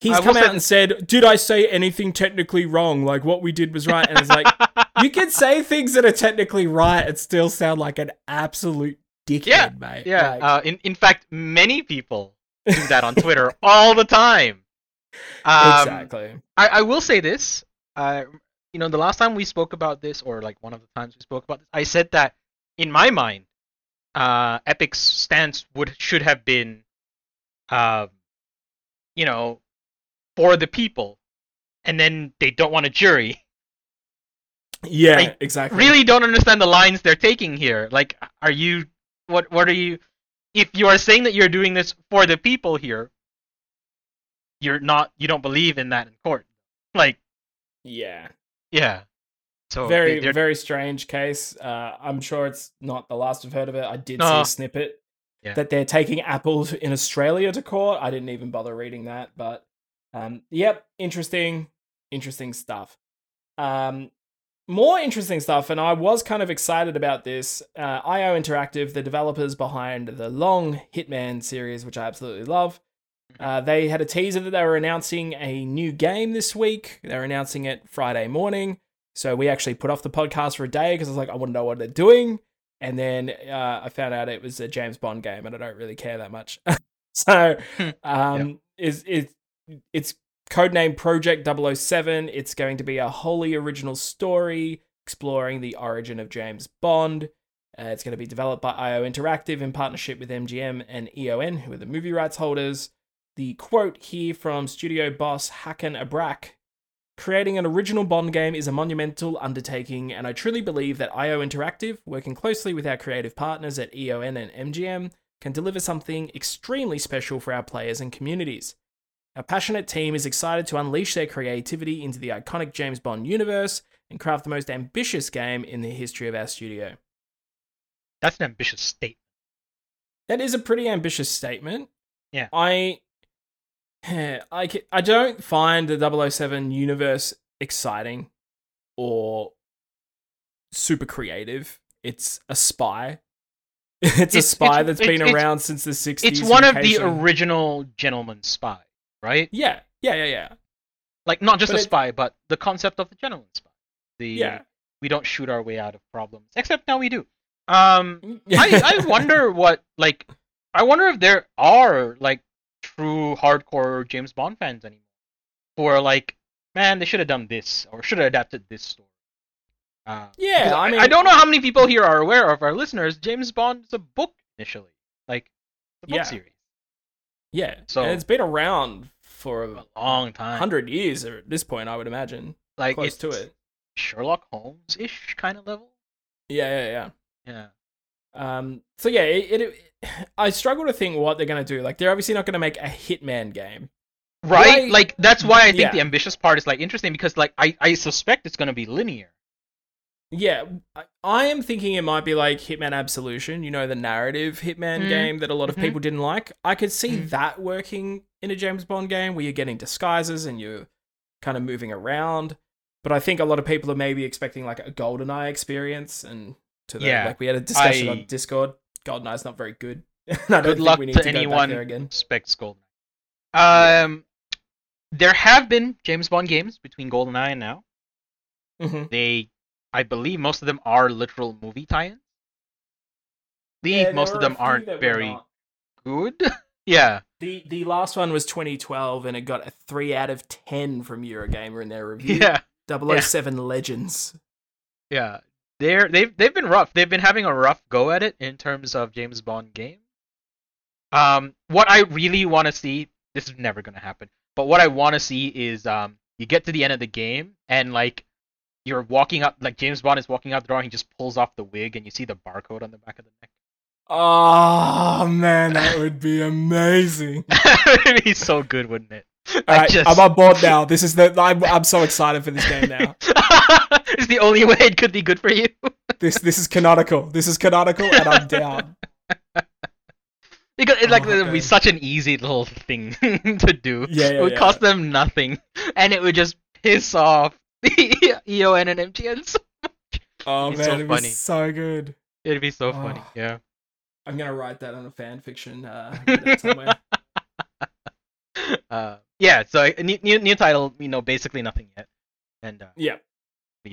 he's I come out and said, "Did I say anything technically wrong? Like what we did was right." And it's like <laughs> you can say things that are technically right and still sound like an absolute dickhead, Yeah, mate. yeah. Like, uh, in in fact, many people do that on Twitter <laughs> all the time. Um, exactly. I, I will say this. Uh, you know, the last time we spoke about this, or like one of the times we spoke about this, I said that in my mind, uh, Epic's stance would should have been, um, you know, for the people, and then they don't want a jury. Yeah, I exactly. Really don't understand the lines they're taking here. Like, are you what? What are you? If you are saying that you're doing this for the people here, you're not. You don't believe in that in court. Like, Yeah. yeah. So very they- they're- very strange case. Uh, I'm sure it's not the last I've heard of it. I did see a snippet Yeah. that they're taking Apple in Australia to court. I didn't even bother reading that, but um, yep, interesting, interesting stuff. Um, more interesting stuff, and I was kind of excited about this. Uh, IO Interactive, the developers behind the long Hitman series, which I absolutely love, uh, they had a teaser that they were announcing a new game this week. They're announcing it Friday morning. So we actually put off the podcast for a day because I was like, I want to know what they're doing. And then uh, I found out it was a James Bond game, and I don't really care that much. <laughs> so Hmm. um, is is it's codename Project 007. It's going to be a wholly original story exploring the origin of James Bond. Uh, it's going to be developed by IO Interactive in partnership with MGM and EON, who are the movie rights holders. The quote here from studio boss Hakan Abrak Creating an original Bond game is a monumental undertaking, and I truly believe that IO Interactive, working closely with our creative partners at EON and MGM, can deliver something extremely special for our players and communities. Our passionate team is excited to unleash their creativity into the iconic James Bond universe and craft the most ambitious game in the history of our studio. That's an ambitious statement. That is a pretty ambitious statement. Yeah. I <sighs> I I don't find the 007 universe exciting or super creative. It's a spy. <laughs> It's, a spy it's- that's it's- been it's- around since the 60s. It's one of the original gentleman spy, right? Yeah, yeah, yeah, yeah. Like not just But a it- spy, but the concept of the gentleman spy. The Yeah. we don't shoot our way out of problems, except now we do. Um, <laughs> I, I wonder what like I wonder if there are like true hardcore James Bond fans anymore who are like, man, they should have done this or should have adapted this story. Uh, Yeah, I mean- I don't know how many people here are aware of our listeners. James Bond is a book initially, like a book Yeah. series, Yeah. So- and it's been around for a long time. hundred years at this point, I would imagine. like Close it's to it. Sherlock Holmes ish kind of level. Yeah, yeah, yeah. Yeah. Um, so yeah, it, it, <sighs> I struggle to think what they're gonna do. Like, they're obviously not gonna make a Hitman game. Right? Why- Like that's why I think Yeah. the ambitious part is like interesting because like I, I suspect it's gonna be linear. Yeah, I, I am thinking it might be like Hitman Absolution. You know, the narrative Hitman Mhm. game that a lot of Mhm. people didn't like. I could see Mhm. that working in a James Bond game where you're getting disguises and you're kind of moving around. But I think a lot of people are maybe expecting like a GoldenEye experience, and to the, Yeah, like we had a discussion I- on Discord. GoldenEye's not very good. <laughs> I don't Good think luck we need to to, anyone there again. specs Goldeneye. Um, there have been James Bond games between Goldeneye and now. hmm They, I believe, most of them are literal movie tie-ins. I Yeah, most of them aren't very not. good. <laughs> yeah. The the last one was 2012, and it got a three out of ten from Eurogamer in their review. Yeah. 007 Legends. Yeah, they're they've they've been rough. They've been having a rough go at it in terms of James Bond games. Um, what I really want to see, this is never gonna happen, but what I want to see is um, you get to the end of the game and like you're walking up, like James Bond is walking out the door, and he just pulls off the wig, and you see the barcode on the back of the neck. Oh man, that <laughs> would be amazing. <laughs> It'd be so good, wouldn't it? All right, just- I'm on board now. This is the. I'm, I'm so excited for this game now. <laughs> it's the only way it could be good for you. This this is canonical. This is canonical, and I'm down. Because it, like Oh, it would be such an easy little thing to do. Yeah, yeah, it would yeah. cost them nothing, and it would just piss off <laughs> the EON and MGM. So Oh It's man, so it'd funny. be so good. it'd be so funny. Oh. Yeah. I'm gonna write that on a fan fiction. Uh, somewhere. <laughs> Uh, yeah. So new, new new title, you know, basically nothing yet, and uh, yeah,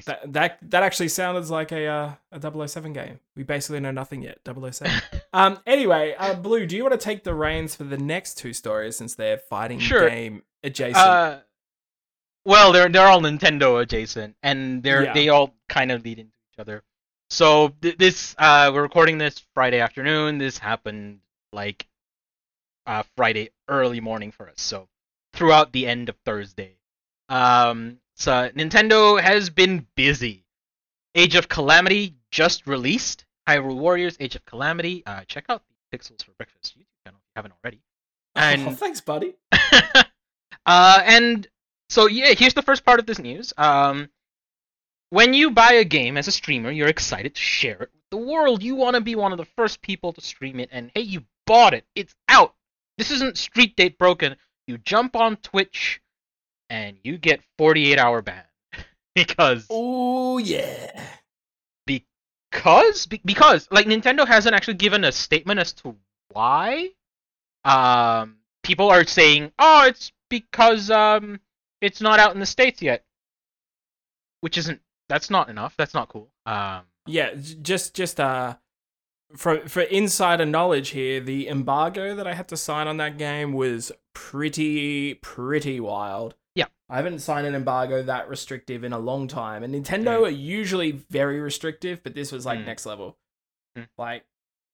that, that that actually sounded like a uh, a 007 game. We basically know nothing yet. 007. <laughs> Um. Anyway, uh, Blue, do you want to take the reins for the next two stories since they're fighting Sure. game adjacent? uh, well, they're they're all Nintendo adjacent, and they're Yeah. they all kind of lead into each other. So th- this uh, we're recording this Friday afternoon. This happened like uh, Friday early morning for us. So throughout the end of Thursday, um, so Nintendo has been busy. Age of Calamity just released. Hyrule Warriors: Age of Calamity. Uh, check out the Pixels for Breakfast YouTube channel if you haven't already. And oh, thanks, buddy. <laughs> uh, and so yeah, here's the first part of this news. Um, when you buy a game as a streamer, you're excited to share it with the world. You want to be one of the first people to stream it, and hey, you bought it. It's out. This isn't Street Date broken. You jump on Twitch, and you get 48 hour ban <laughs> because Oh yeah. because be- because like Nintendo hasn't actually given a statement as to why. Um, people are saying, "Oh, it's because um, it's not out in the states yet," which isn't. That's not enough. That's not cool. Um, Yeah, just just uh for for insider knowledge here, the embargo that I had to sign on that game was pretty pretty wild. Yeah. I haven't signed an embargo that restrictive in a long time. And Nintendo are usually very restrictive, but this was like Mm. next level. Hmm. Like,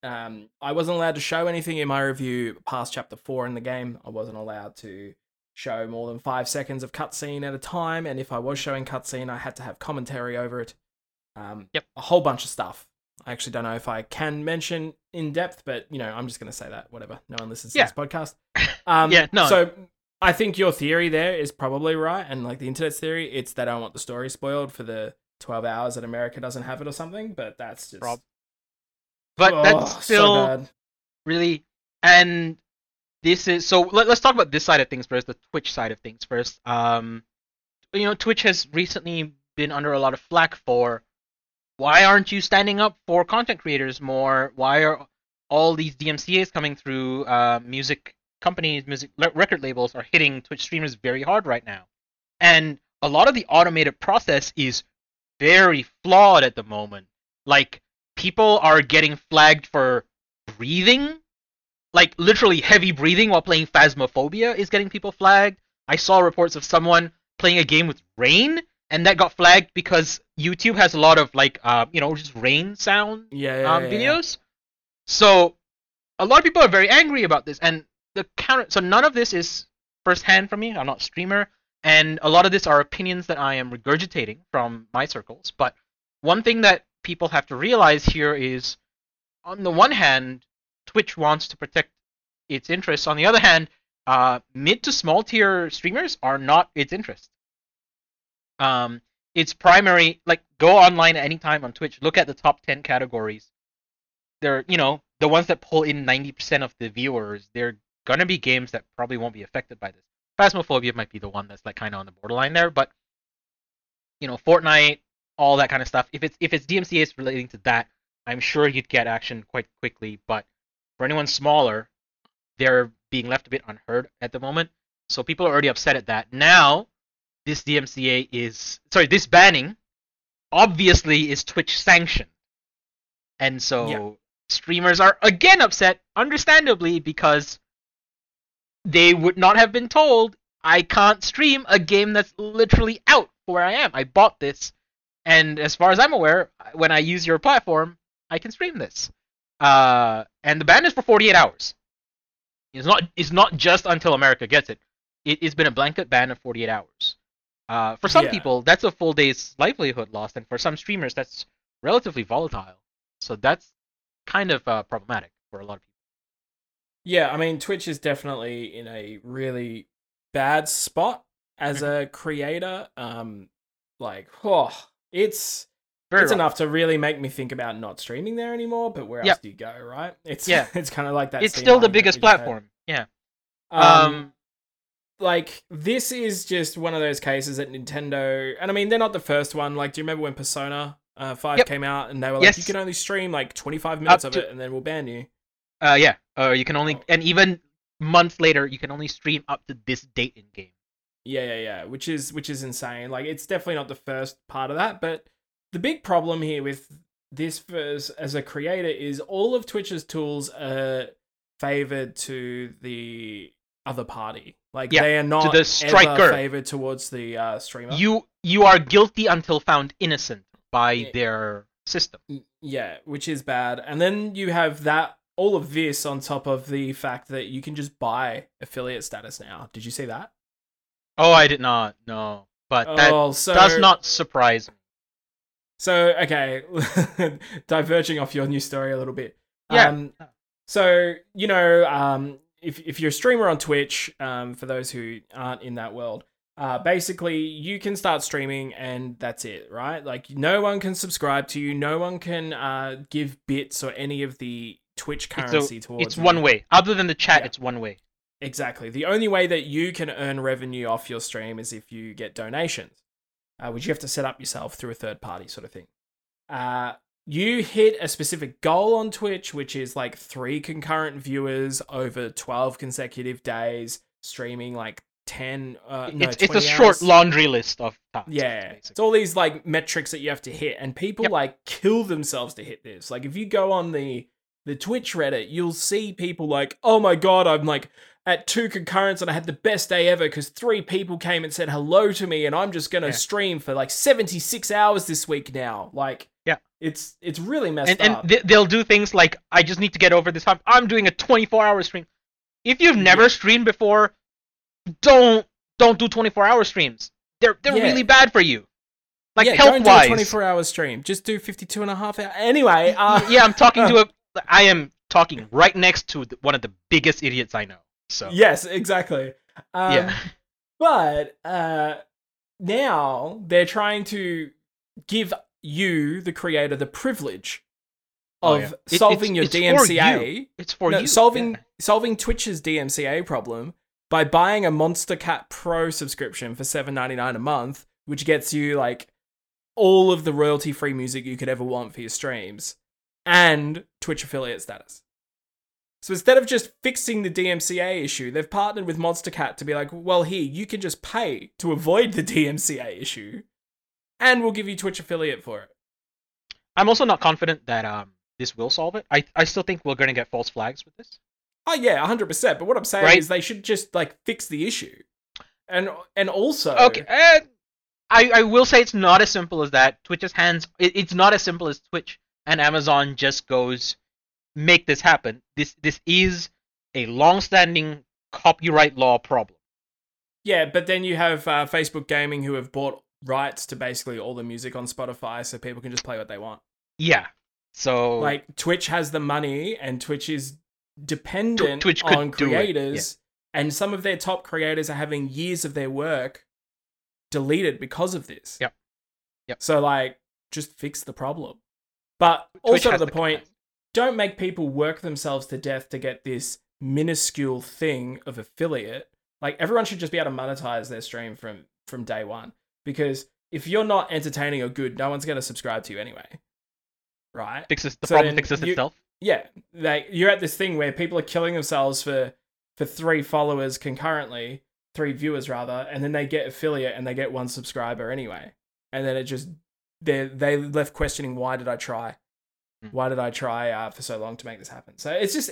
um, I wasn't allowed to show anything in my review past chapter four in the game. I wasn't allowed to show more than five seconds of cutscene at a time, and if I was showing cutscene, I had to have commentary over it. Um, Yep. a whole bunch of stuff. I actually don't know if I can mention in depth, but you know, I'm just going to say that. Whatever. No one listens Yeah. to this podcast. <laughs> Um, Yeah, no. So I think your theory there is probably right, and like the internet's theory, it's they don't want the story spoiled for the 12 hours that America doesn't have it or something. But that's just Prob- But Oh, that's so still bad. really and this is so let, us talk about this side of things first the twitch side of things first. Um you know twitch has recently been under a lot of flack for why aren't you standing up for content creators more? Why are all these dmcas coming through uh, music companies music record labels are hitting twitch streamers very hard right now? And a lot of the automated process is very flawed at the moment. Like people are getting flagged for breathing like literally heavy breathing while playing Phasmophobia is getting people flagged. I saw reports of someone playing a game with rain and that got flagged because YouTube has a lot of like uh you know just rain sound yeah, yeah, um, yeah, videos. So a lot of people are very angry about this, and the counter. So none of this is firsthand from me. I'm not a streamer, and a lot of this are opinions that I am regurgitating from my circles. But one thing that people have to realize here is, on the one hand, Twitch wants to protect its interests. On the other hand, uh, mid to small tier streamers are not its interest. Um, its primary like go online at any time on Twitch. Look at the top ten categories. They're you know the ones that pull in ninety percent of the viewers. They're gonna be games that probably won't be affected by this. Phasmophobia might be the one that's like kind of on the borderline there, but you know Fortnite, all that kind of stuff. If it's if it's DMCA's relating to that, I'm sure you'd get action quite quickly. But for anyone smaller, they're being left a bit unheard at the moment. So people are already upset at that. Now, this DMCA is sorry, this banning obviously is Twitch sanctioned. And so Yeah. streamers are again upset, understandably, because they would not have been told I can't stream a game that's literally out for where I am. I bought this, and as far as I'm aware, when I use your platform, I can stream this. Uh, and the ban is for 48 hours. It's not. It's not just until America gets it. it it's been a blanket ban of 48 hours. Uh, for some Yeah. people, that's a full day's livelihood lost, and for some streamers, that's relatively volatile. So that's kind of uh, problematic for a lot of people. Yeah, I mean, Twitch is definitely in a really bad spot as Mm-hmm. a creator. Um, like, oh, it's Very it's enough to really make me think about not streaming there anymore. But where else do you go, right? It's Yeah. <laughs> it's kind of like that. It's Steam still the biggest platform. Yeah. Um, Um, like this is just one of those cases that Nintendo, and I mean they're not the first one. Like, do you remember when Persona uh, Five Yep. came out and they were like, Yes. you can only stream like twenty five minutes of to- it, and then we'll ban you. Uh, yeah. Uh, you can only, Oh. and even months later, you can only stream up to this date in game. Yeah, yeah, yeah. Which is which is insane. Like it's definitely not the first part of that, but the big problem here with this as, as a creator is all of Twitch's tools are favored to the other party. Like Yeah, they are not to the striker. favored towards the uh, streamer. You you are guilty until found innocent by Yeah. their system. Yeah, which is bad. And then you have that all of this on top of the fact that you can just buy affiliate status now. Did you see that? Oh, I did not. No, but that oh, so does not surprise me. So okay, <laughs> diverging off your new story a little bit. Yeah. Um, so you know, um, if if you're a streamer on Twitch, um, for those who aren't in that world, uh, basically you can start streaming and that's it, right? Like no one can subscribe to you, no one can uh give bits or any of the Twitch currency towards. it's you. one way. Other than the chat, Yeah. it's one way. Exactly. The only way that you can earn revenue off your stream is if you get donations, uh, which you have to set up yourself through a third party sort of thing. Uh, you hit a specific goal on Twitch, which is like three concurrent viewers over 12 consecutive days, streaming like 10. Uh, no, it's it's a 20 short laundry list of tasks. Yeah, basically. it's all these like metrics that you have to hit, and people Yep. like kill themselves to hit this. Like if you go on the the Twitch Reddit, you'll see people like, "Oh my god, I'm like at two concurrents and I had the best day ever because three people came and said hello to me, and I'm just gonna Yeah. stream for like 76 hours this week now." Like Yeah. It's it's really messed and up. and th- they'll do things like I just need to get over this hump. I'm doing a 24 hour stream. If you've never Yeah. streamed before, don't don't do 24 hour streams. They're they're Yeah. really bad for you. Like yeah, health don't do wise. 24 hour stream. Just do 52 and a half hour. Anyway, uh, yeah, I'm talking to <laughs> a. I am talking right next to one of the biggest idiots I know. So Yes, exactly. Um, yeah, But uh, now they're trying to give you, the creator, the privilege Oh, of yeah. It- solving it's- your it's for DMCA. it's for no, you. solving Yeah. solving Twitch's DMCA problem by buying a Monstercat Pro subscription for seven ninety nine a month, which gets you like all of the royalty free music you could ever want for your streams and Twitch affiliate status. So instead of just fixing the DMCA issue, they've partnered with Monstercat to be like, well, here, you can just pay to avoid the <laughs> DMCA issue, and we'll give you Twitch affiliate for it. I'm also not confident that um this will solve it. I I still think we're gonna get false flags with this. Oh yeah, hundred percent. But what I'm saying Right. is they should just like fix the issue, and and also Okay. Uh, I, I will say it's not as simple as that. Twitch's hands. It, it's not as simple as Twitch and Amazon just goes make this happen. This this is a long-standing copyright law problem. yeah. But then you have uh, Facebook Gaming who have bought rights to basically all the music on Spotify, so people can just play what they want. Yeah. So Like Twitch has the money, and Twitch is dependent Twitch on creators, and some of their top creators are having years of their work deleted because of this. Yep. Yep. So like, just fix the problem. But Twitch also to the, the point, capacity. Don't make people work themselves to death to get this minuscule thing of affiliate. Like everyone should just be able to monetize their stream from from day one. Because if you're not entertaining or good, no one's going to subscribe to you anyway. Right? fixes the So problem fixes you- itself. Yeah, like you're at this thing where people are killing themselves for for three followers concurrently, three viewers rather, and then they get affiliate and they get one subscriber anyway, and then it just they they left questioning why did I try. Why did I try uh, for so long to make this happen? So it's just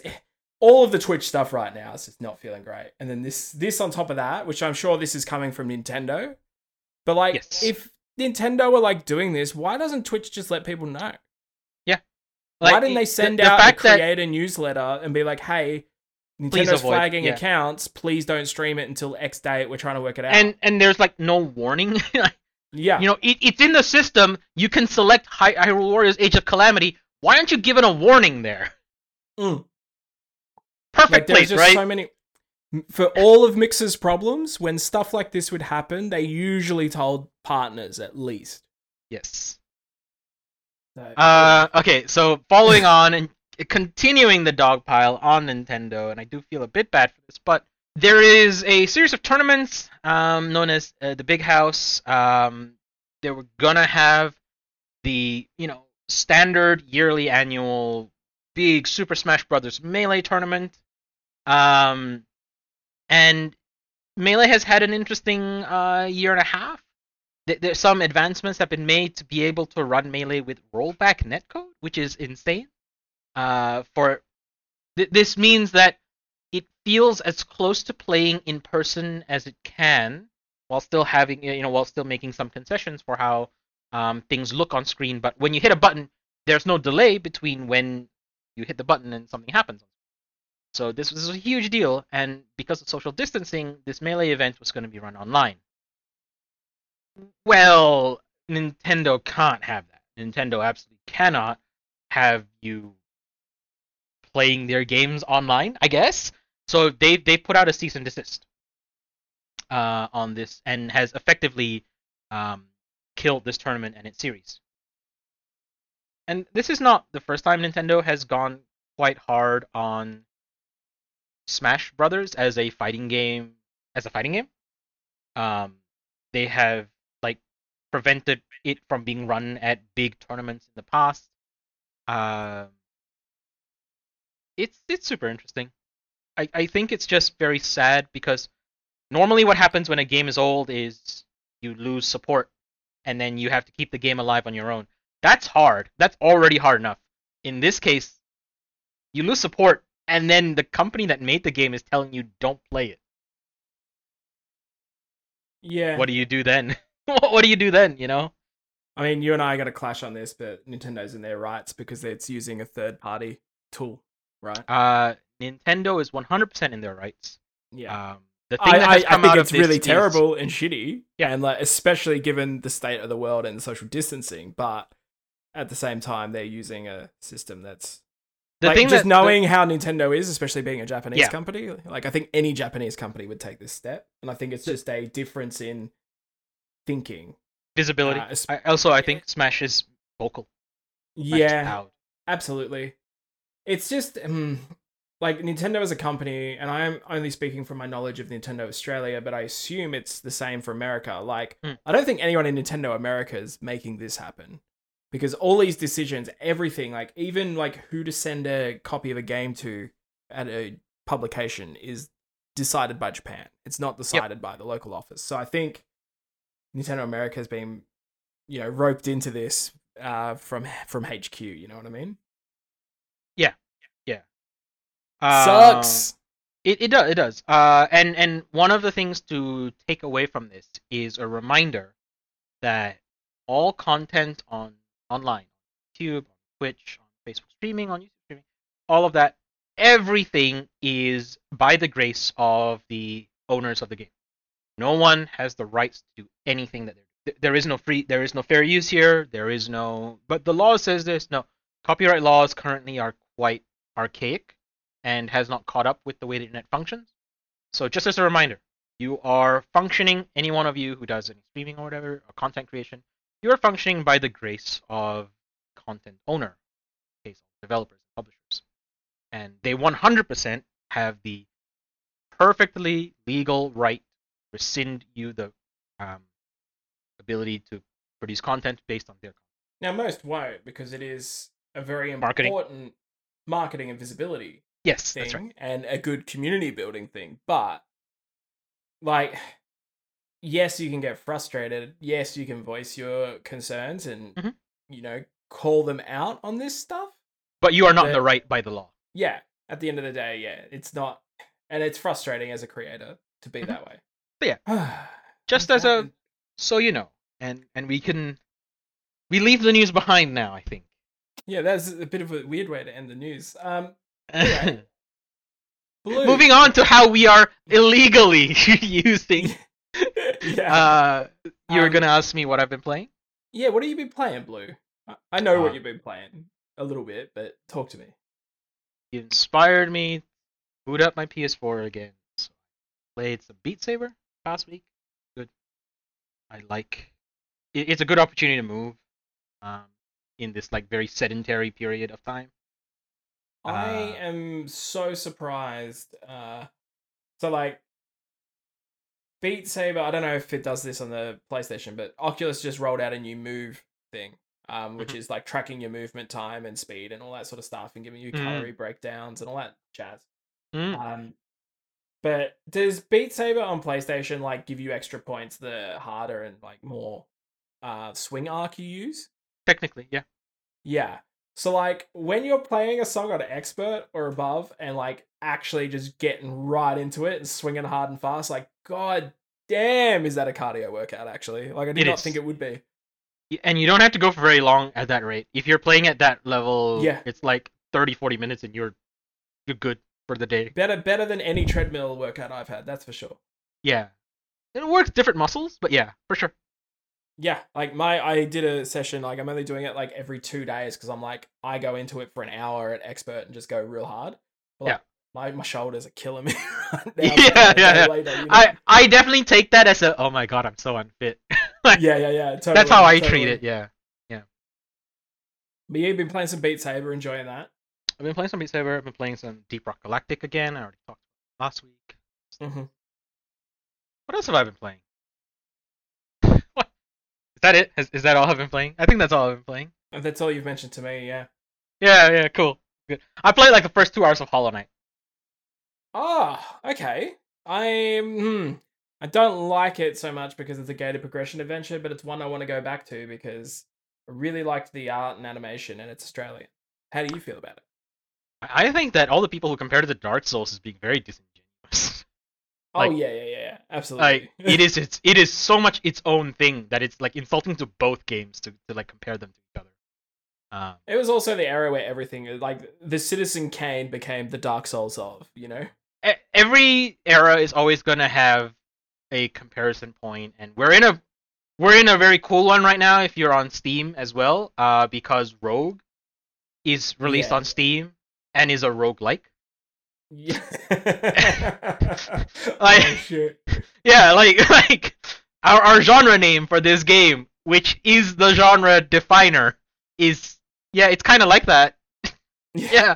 all of the Twitch stuff right now is just not feeling great, and then this this on top of that, which I'm sure this is coming from Nintendo, but like Yes. if Nintendo were like doing this, why doesn't Twitch just let people know? Like, Why didn't they send the out fact a that- creator newsletter and be like, "Hey, Nintendo's flagging yeah. accounts. Please don't stream it until X date. We're trying to work it out." and and there's like no warning. <laughs> yeah, you know, it, it's in the system. You can select Hy- Hyrule Warriors Age of Calamity. Why aren't you given a warning there? Mm. Perfect like place, just right? so many. For all of Mixer's problems, when stuff like this would happen, they usually told partners at least. Yes. So, Uh, okay, so following <laughs> on and continuing the dog pile on Nintendo, and I do feel a bit bad for this, but there is a series of tournaments um, known as uh, the Big House. Um, they were gonna have the you know standard yearly annual big Super Smash Brothers Melee tournament, um, and Melee has had an interesting uh, year and a half th- there's some advancements have been made to be able to run melee with rollback netcode, which is insane. Uh, for th- this means that it feels as close to playing in person as it can, while still having you know while still making some concessions for how um, things look on screen. But when you hit a button, there's no delay between when you hit the button and something happens. So this was a huge deal, and because of social distancing, this melee event was going to be run online. Well, Nintendo can't have that. Nintendo absolutely cannot have you playing their games online, I guess. So they they put out a cease and desist uh, on this and has effectively um, killed this tournament and its series. And this is not the first time Nintendo has gone quite hard on Smash Brothers as a fighting game as a fighting game. Um, they have like prevented it from being run at big tournaments in the past. Um, it's it's super interesting. I, I think it's just very sad because normally what happens when a game is old is you lose support and then you have to keep the game alive on your own. That's hard. That's already hard enough. In this case, you lose support and then the company that made the game is telling you don't play it. yeah, What do you do then? <laughs> what do you do then, you know? I mean, you and I got a clash on this, but Nintendo's in their rights because it's using a third party tool, right? Uh, Nintendo is 100% in their rights. Yeah. Um, the thing I, that I, has I come think out it's really is- terrible and shitty. Yeah. And like especially given the state of the world and social distancing, but at the same time they're using a system that's the like, thing just that, knowing how Nintendo is, especially being a Japanese Yeah. company, like I think any Japanese company would take this step. And I think it's just a difference in thinking. visibility. uh, I, also, I think Smash is vocal. Smash Yeah. Absolutely. It's just um, like Nintendo as a company, and I'm only speaking from my knowledge of Nintendo Australia, but I assume it's the same for America. Like, Hmm. I don't think anyone in Nintendo America is making this happen because all these decisions, everything, like even like who to send a copy of a game to at a publication is decided by Japan. It's not decided by the local office. So I think Nintendo America has been, you know, roped into this uh, from from HQ. You know what I mean? Um, Sucks. It it does it does. Uh, and and one of the things to take away from this is a reminder that all content on online, YouTube, Twitch, on Facebook streaming, on YouTube streaming, all of that, everything is by the grace of the owners of the game. No one has the rights to do anything that they're. th- There is no free. There is no fair use here. There is no. But the law says this. No, copyright laws currently are quite archaic and has not caught up with the way the internet functions. So just as a reminder, you are functioning, any one of you who does any streaming or whatever, or content creation, you are functioning by the grace of content owner, case of developers and publishers. And they 100% have the perfectly legal right to rescind you the um, ability to produce content based on their content. Now most won't because it is a very Marketing. important marketing and visibility Yes, thing that's right. and a good community building thing. But like yes, you can get frustrated. Yes, you can voice your concerns and Mhm. you know, call them out on this stuff. But you are not in the- right by the law. Yeah, at the end of the day, yeah, it's not and it's frustrating as a creator to be Mhm. that way. But yeah. <sighs> Just as a so you know, and and we can we leave the news behind now. I think. Yeah, that's a bit of a weird way to end the news. Um Moving on to how we are illegally <laughs> using. <laughs> yeah. Uh, you were Um, gonna ask me what I've been playing. Yeah, what have you been playing, Blue? I- know Uh, what you've been playing a little bit, but talk to me. You inspired me. Boot up my PS4 again. So played some Beat Saber last week. Good. I like. It, it's a good opportunity to move. Um, in this like very sedentary period of time. I Uh, am so surprised. Uh, so like, Beat Saber. I don't know if it does this on the PlayStation, but Oculus just rolled out a new move thing, um, which Mhm. is like tracking your movement time and speed and all that sort of stuff, and giving you Mhm. calorie breakdowns and all that jazz. Mm. Um, but does Beat Saber on PlayStation like give you extra points the harder and like more uh swing arc you use? Technically, yeah. Yeah. So like when you're playing a song on expert or above and like actually just getting right into it and swinging hard and fast, like god damn, is that a cardio workout actually? Like I did It not is. think it would be. And you don't have to go for very long at that rate. If you're playing at that level, Yeah. it's like 30, 40 minutes and you're you're good for the day. Better better than any treadmill workout I've had, that's for sure. Yeah. It works different muscles, but yeah, for sure. Yeah, like my I did a session like I'm only doing it like every two days because I'm like I go into it for an hour at expert and just go real hard. But, like, my my shoulders are killing me <laughs> right <laughs> now. Yeah, so, like, yeah, yeah. later, you know? I I definitely take that as a oh my god, I'm so unfit. <laughs> yeah yeah yeah. Totally, That's how I treat it, yeah. Yeah. But you've been playing some Beat Saber, enjoying that. I've been playing some Beat Saber, I've been playing some Deep Rock Galactic again. I already talked last week. Mm-hmm. What else have I been playing? That it? Is, is that all I've been playing? I think that's all I've been playing. That's all you've mentioned to me. Yeah. Yeah, yeah, cool. Good. I played like the first two hours of Hollow Knight. Ah, okay. I hmm, I don't like it so much because it's a gated progression adventure, but it's one I want to go back to because I really liked the art and animation, and it's Australian. How do you feel about it? I I think that all the people who compare it to Dark Souls is being very disingenuous. Oh Like- yeah, yeah, yeah. yeah. absolutely. Like it is it's it is so much its own thing that it's like insulting to both games to, to like compare them to each other. Um, It was also the era where everything like the Citizen Kane became the Dark Souls of, you know. every era is always gonna have a comparison point, and we're in a we're in a very cool one right now. If you're on Steam as well, uh, because Rogue is released Yeah. on Steam and is a roguelike. Yeah. <laughs> <laughs> Like- oh, shit. Yeah, like <laughs> like our our genre name for this game, which is the genre definer, is yeah, it's kind of like that. Yeah.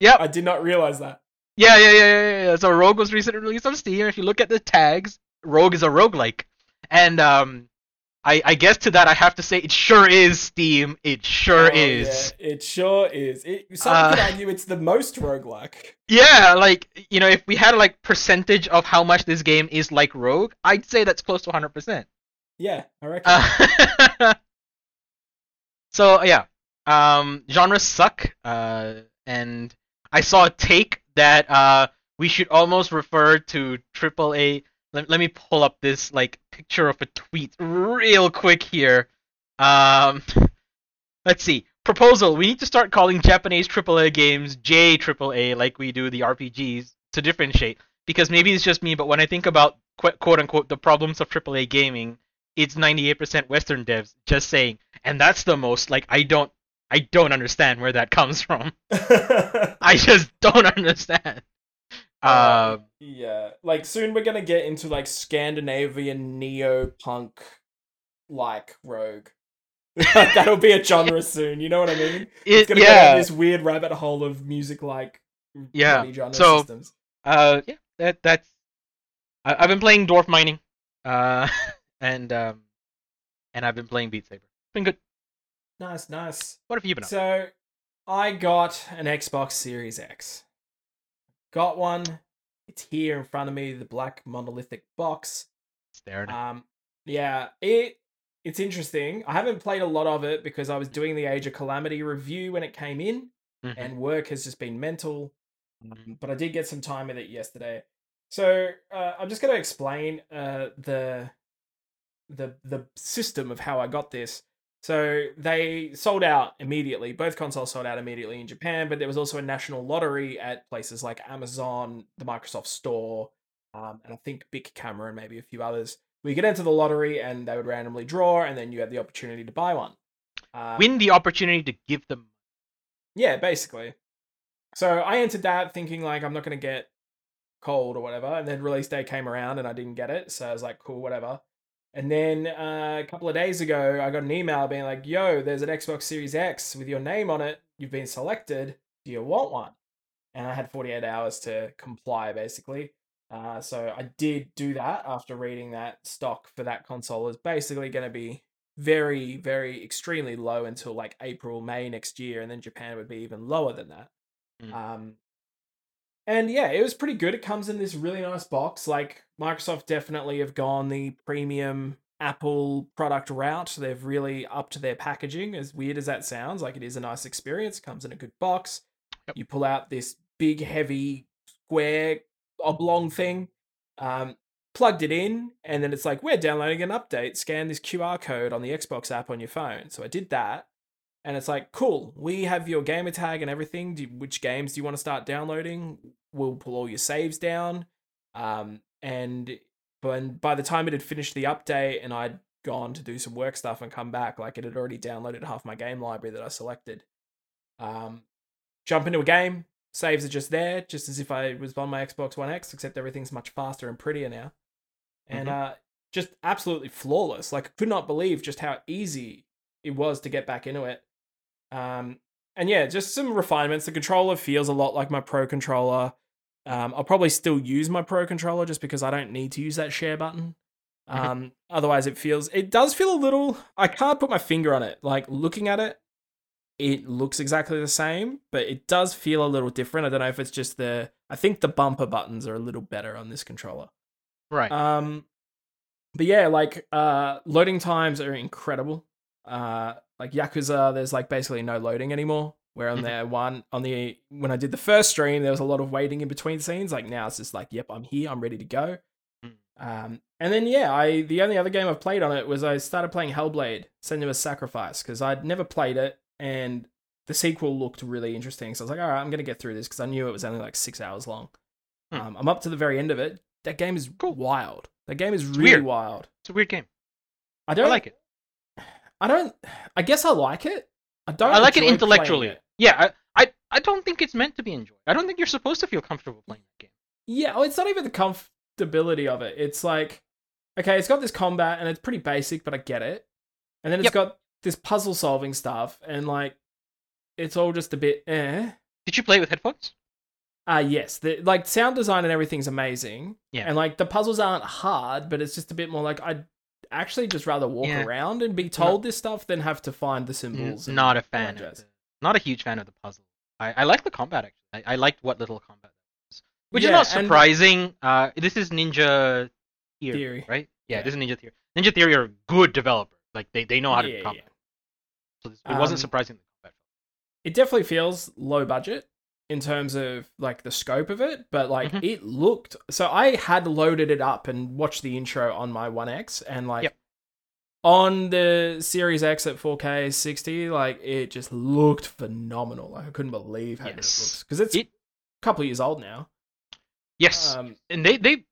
Yep. I did not realize that. Yeah, yeah, yeah, yeah, yeah. So Rogue was recently released on Steam. If you look at the tags, Rogue is a roguelike. And um I I guess to that I have to say it sure is Steam. It sure Oh, is. yeah, it sure is. It, some Uh, could argue it's the most roguelike. Yeah. like you know, if we had like percentage of how much this game is like Rogue, I'd say that's close to 100%. Yeah, I reckon. Uh, <laughs> so yeah, um, genres suck. Uh, and I saw a take that uh, we should almost refer to triple AAA. Let, let me pull up this like picture of a tweet real quick here. Um, <laughs> let's see. Proposal: We need to start calling Japanese AAA games J AAA like we do the RPGs to differentiate. Because maybe it's just me, but when I think about quote, quote unquote the problems of AAA gaming, it's 98% Western devs. Just saying, and that's the most like I don't I don't understand where that comes from. <laughs> I just don't <laughs> understand. Uh, Um, yeah, like soon we're gonna get into like Scandinavian neo punk like rogue. <laughs> That'll be a genre <laughs> soon. You know what I mean? It's gonna go down this weird rabbit hole of music like Yeah, genre so- systems. uh, yeah, that that's. I, I've been playing Dwarf Mining, uh, <laughs> and um, and I've been playing Beat Saber. Been good. Nice, nice. What have you been up? So I got an Xbox Series X. Got one. It's here in front of me, the black monolithic box. Staring. Um, yeah, it it's interesting. I haven't played a lot of it because I was doing the Age of Calamity review when it came in, Mhm. and work has just been mental. Um, but I did get some time with it yesterday, so uh, I'm just going to explain uh, the the the system of how I got this. So they sold out immediately. Both consoles sold out immediately in Japan, but there was also a national lottery at places like Amazon, the Microsoft Store, um, and I think Bic Camera and maybe a few others. We could enter the lottery and they would randomly draw, and then you had the opportunity to buy one. Uh, Win the opportunity to give them. yeah, basically. So I entered that thinking like I'm not gonna get cold or whatever, and then release day came around and I didn't get it, so I was like, cool, whatever. And then uh, a couple of days ago, I got an email being like, "Yo, there's an Xbox Series X with your name on it. You've been selected. Do you want one?" And I had 48 hours to comply, basically. Uh, so I did do that after reading that stock for that console is basically going to be very, very extremely low until like April, May next year, and then Japan would be even lower than that. Mm. Um, and yeah, it was pretty good. It comes in this really nice box. Like Microsoft definitely have gone the premium Apple product route. They've really upped their packaging. As weird as that sounds, like it is a nice experience. Comes in a good box. Yep. You pull out this big, heavy, square, oblong thing. Um, plugged it in, and then it's like, we're downloading an update. Scan this QR code on the Xbox app on your phone. So I did that. And it's like, cool, we have your gamer tag and everything. Do, which games do you want to start downloading? We'll pull all your saves down. Um, and when, by the time it had finished the update and I'd gone to do some work stuff and come back, like it had already downloaded half my game library that I selected. Um, jump into a game, saves are just there, just as if I was on my Xbox One X, except everything's much faster and prettier now. And uh, just absolutely flawless. Like, I could not believe just how easy it was to get back into it. Um, and yeah, just some refinements. The controller feels a lot like my Pro controller. Um, I'll probably still use my Pro controller just because I don't need to use that share button. Mhm. Um, otherwise, it feels it does feel a little. I can't put my finger on it. Like looking at it, it looks exactly the same, but it does feel a little different. I don't know if it's just the. I think the bumper buttons are a little better on this controller. Right. Um, but yeah, like uh, loading times are incredible. Uh, like Yakuza, there's like basically no loading anymore. Where on Mhm. the one on the when I did the first stream, there was a lot of waiting in between scenes. Like now, it's just like, yep, I'm here, I'm ready to go. Mhm. Um, and then yeah, I the only other game I've played on it was I started playing Hellblade: Senua's Sacrifice because I'd never played it, and the sequel looked really interesting. So I was like, all right, I'm gonna get through this because I knew it was only like six hours long. Hmm. Um, I'm up to the very end of it. That game is Cool. wild. That game is really weird. wild. It's a weird game. I I don't like it. I don't. I guess I like it. I don't. I like it intellectually. it. Yeah, I, I I don't think it's meant to be enjoyed. I don't think you're supposed to feel comfortable playing that game. Yeah, well, it's not even the comfortability of it. It's like, okay, it's got this combat and it's pretty basic, but I get it. And then it's Yep. got this puzzle solving stuff, and like, it's all just a bit eh. Did you play it with headphones? Ah, yes, the like sound design and everything's amazing. Yeah. and like the puzzles aren't hard, but it's just a bit more like I'd actually just rather walk Yeah. around and be told this stuff than have to find the symbols. and not a fan. The, not a huge fan of the puzzle. I, I like the combat actually. I, I liked what little combat was, which Yeah, is not and- surprising. Uh, this is Ninja Theory, Theory. right? Yeah, Yeah. this is Ninja Theory. Ninja Theory are good developers. Like they, they know how to combat. So this, it wasn't Um, surprising. It definitely feels low budget in terms of like the scope of it, but like Mhm. it looked so I had loaded it up and watched the intro on my 1X and like Yep. on the Series X at 4K 60, like it just looked phenomenal. Like I couldn't believe how good it looks because it's It- a couple years old now. Yes, Um, and they they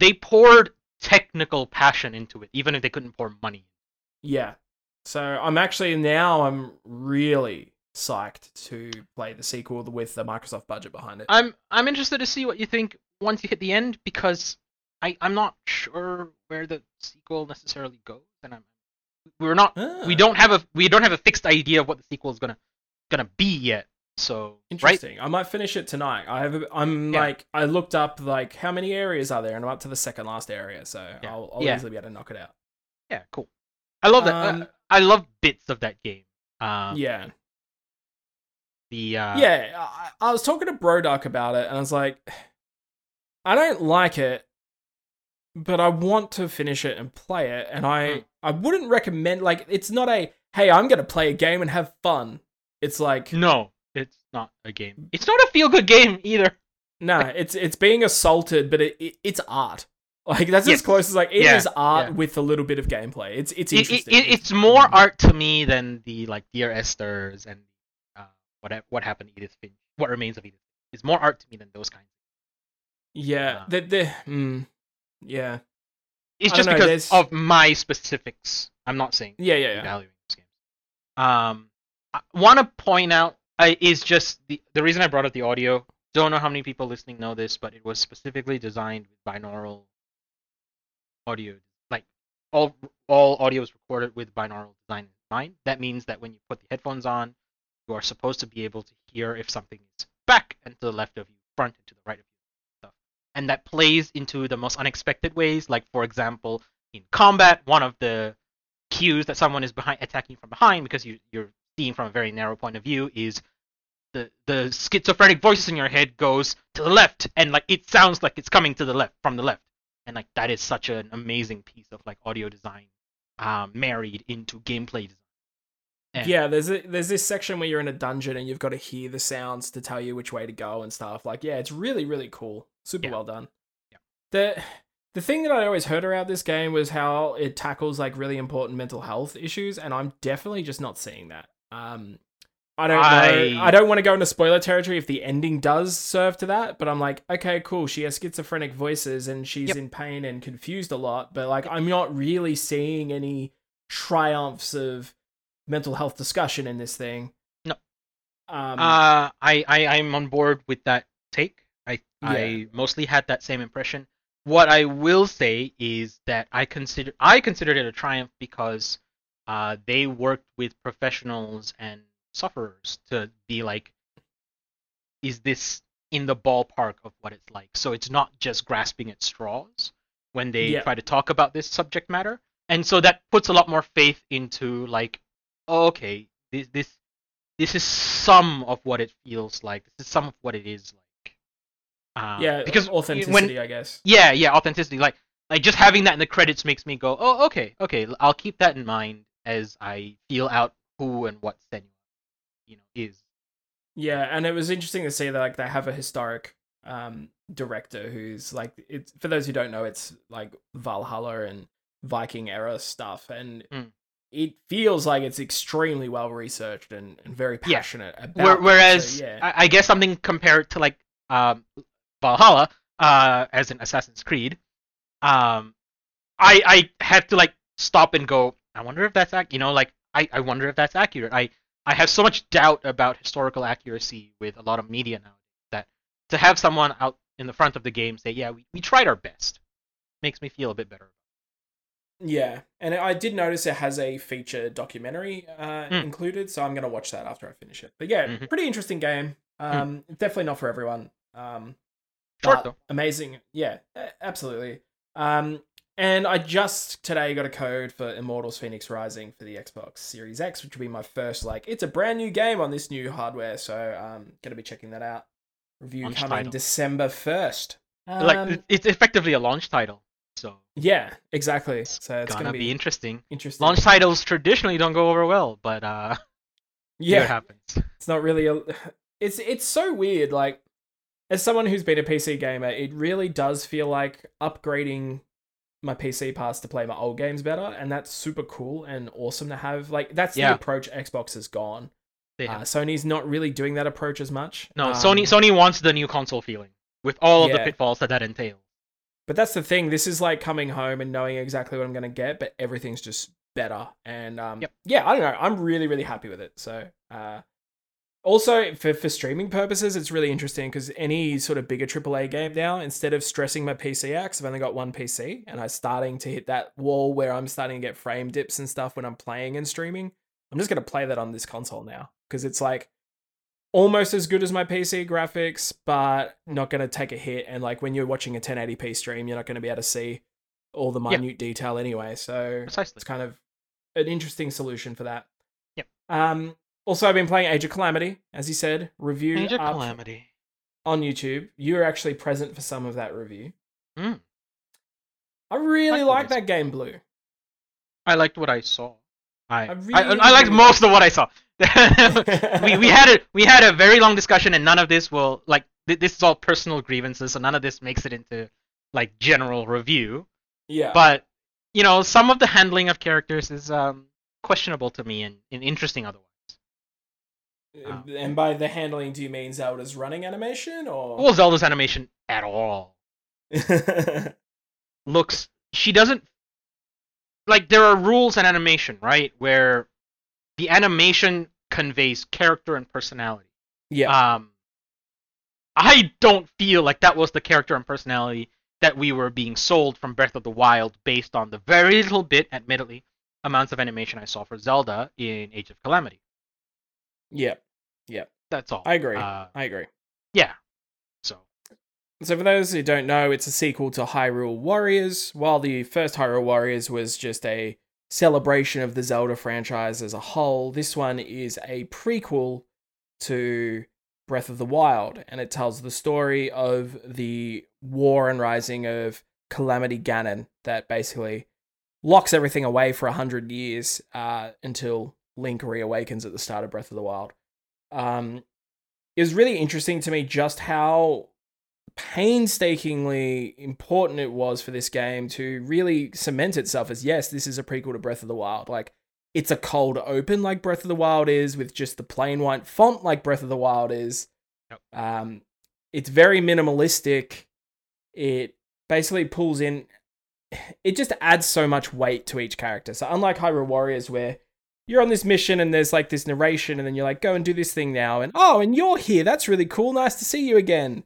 they poured technical passion into it, even if they couldn't pour money. yeah. So I'm actually now I'm really psyched to play the sequel with the Microsoft budget behind it. I'm I'm interested to see what you think once you hit the end because I I'm not sure where the sequel necessarily goes, and I'm we're not we Ah. don't have a we don't have a fixed idea of what the sequel is gonna gonna be yet. So right, Interesting. I might finish it tonight. I have. A, I'm Yeah. like I looked up like how many areas are there, and I'm up to the second last area, so Yeah. I'll, I'll Yeah. easily be able to knock it out. yeah, cool. I love that. Um, I, I love bits of that game. Um, yeah, The uh, yeah. I, I was talking to Broduck about it, and I was like, I don't like it, but I want to finish it and play it, and I Mm. I wouldn't recommend like it's not a hey I'm gonna play a game and have fun. It's like No, it's not a game. It's not a feel good game either. No, <laughs> it's it's being assaulted, but it, it it's art. <laughs> Like that's Yes. as close as like it is Yeah, art yeah. with a little bit of gameplay. It's it's It, it, interesting. it, it's more art to me than the like Dear Esther's and what what happened to Edith Finch. What remains of Edith? Finch. It's more art to me than those kinds. yeah, uh, the the mm, yeah It's just know, because there's- of my specifics. I'm not saying yeah yeah yeah. evaluating these games. Um, I want to point out uh, is just the the reason I brought up the audio. Don't know how many people listening know this, but it was specifically designed with binaural audio. Like all all audio is recorded with binaural design in mind. That means that when you put the headphones on, you are supposed to be able to hear if something is back and to the left of you, front and to the right of you, stuff. And that plays into the most unexpected ways. Like for example, in combat, one of the cues that someone is behind attacking from behind because you you're seeing from a very narrow point of view is the the schizophrenic voices in your head goes to the left and like it sounds like it's coming to the left from the left and like that is such an amazing piece of like audio design um, married into gameplay design And- Yeah, there's a, there's this section where you're in a dungeon and you've got to hear the sounds to tell you which way to go and stuff. Like, yeah, it's really really cool. Super Yeah. well done. Yeah. The the thing that I always heard around this game was how it tackles like really important mental health issues, and I'm definitely just not seeing that. Um, I don't know. I- I don't want to go into spoiler territory if the ending does serve to that, but I'm like, okay, cool. She has schizophrenic voices and she's Yep. in pain and confused a lot, but like, I'm not really seeing any triumphs of mental health discussion in this thing. No. Um, Uh, I, I I'm on board with that take. I I mostly had that same impression. What I will say is that I consider I considered it a triumph because uh, they worked with professionals and sufferers to be like, is this in the ballpark of what it's like? So it's not just grasping at straws when they Yeah. try to talk about this subject matter, and so that puts a lot more faith into like, okay, this this this is some of what it feels like. This is some of what it is like. Uh, yeah, because authenticity, when I guess. yeah, yeah, authenticity. Like, like just having that in the credits makes me go, oh, okay, okay. I'll keep that in mind as I feel out who and what Senua, you know, is. Yeah, and it was interesting to see that like they have a historic um, director who's like it's for those who don't know, it's like Valhalla and Viking era stuff, and Mm. It feels like it's extremely well researched and, and very Yeah. passionate about. Where, it. whereas So, yeah, I, I guess something compared to like um, Valhalla, uh, as in Assassin's Creed, um, I I had to like stop and go. I wonder if that's ac- you know like I, I wonder if that's accurate. I I have so much doubt about historical accuracy with a lot of media now that to have someone out in the front of the game say, yeah, we, we tried our best, makes me feel a bit better. Yeah, and I did notice it has a feature documentary uh, Mm. included, so I'm gonna watch that after I finish it. But yeah, Mhm. pretty interesting game. Um, definitely not for everyone. Um, Short though. amazing. Yeah, absolutely. Um, and I just today got a code for Immortals Phoenix Rising for the Xbox Series X, which will be my first like it's a brand new game on this new hardware, so um gonna be checking that out. Review Launch coming title. December first. like Um, it- it's effectively a launch title, so yeah, exactly. So it's gonna, gonna, be, be, interesting. interesting. Launch titles traditionally don't go over well, but uh, <laughs> yeah, it happens. it's not really a. <sighs> It's it's so weird. Like as someone who's been a PC gamer, it really does feel like upgrading my PC pass to play my old games better, and that's super cool and awesome to have. Like that's Yeah. the approach Xbox has gone. Uh. Sony's not really doing that approach as much. No, Um, Sony Sony wants the new console feeling with all of the pitfalls that that entails. But that's the thing. This is like coming home and knowing exactly what I'm gonna get, but everything's just better. And um, Yep. yeah, I don't know. I'm really really happy with it. So uh, also for for streaming purposes, it's really interesting because any sort of bigger AAA game now, instead of stressing my PC out, 'cause I've only got one PC, and I'm starting to hit that wall where I'm starting to get frame dips and stuff when I'm playing and streaming. I'm just gonna play that on this console now because it's like almost as good as my PC graphics, but not going to take a hit. And like when you're watching a 1080p stream, you're not going to be able to see all the minute detail anyway. So Precisely. it's kind of an interesting solution for that. Yep. Um. Also, I've been playing Age of Calamity, as you said, review Age of Calamity. on YouTube. You were actually present for some of that review. Mm. I really Like what like I that game, Blue. I liked what I saw. I I I, really, I, liked really most of what I saw. <laughs> we we had a we had a very long discussion, and none of this will like th- this is all personal grievances, so none of this makes it into like general review. yeah. But you know, some of the handling of characters is um questionable to me and, and interesting otherwise. Uh, and by the handling, do you mean Zelda's running animation or? Well, Zelda's animation at all <laughs> looks she doesn't like there are rules in animation, right? Where the animation conveys character and personality. yeah. Um I don't feel like that was the character and personality that we were being sold from Breath of the Wild based on the very little bit, admittedly, amounts of animation I saw for Zelda in Age of Calamity. yeah. Yeah. That's all. I agree. Uh, I agree. yeah. So for those who don't know, it's a sequel to Hyrule Warriors. While the first Hyrule Warriors was just a celebration of the Zelda franchise as a whole, this one is a prequel to Breath of the Wild, and it tells the story of the war and rising of Calamity Ganon that basically locks everything away for a hundred years uh, until Link reawakens at the start of Breath of the Wild. Um, it was really interesting to me just how painstakingly important it was for this game to really cement itself as yes, this is a prequel to Breath of the Wild. Like it's a cold open like Breath of the Wild is with just the plain white font like Breath of the Wild is. Yep. Um, it's very minimalistic. It basically pulls in. It just adds so much weight to each character. So unlike Hyrule Warriors, where you're on this mission and there's like this narration, and then you're like, go and do this thing now, and oh, and you're here. That's really cool. Nice to see you again.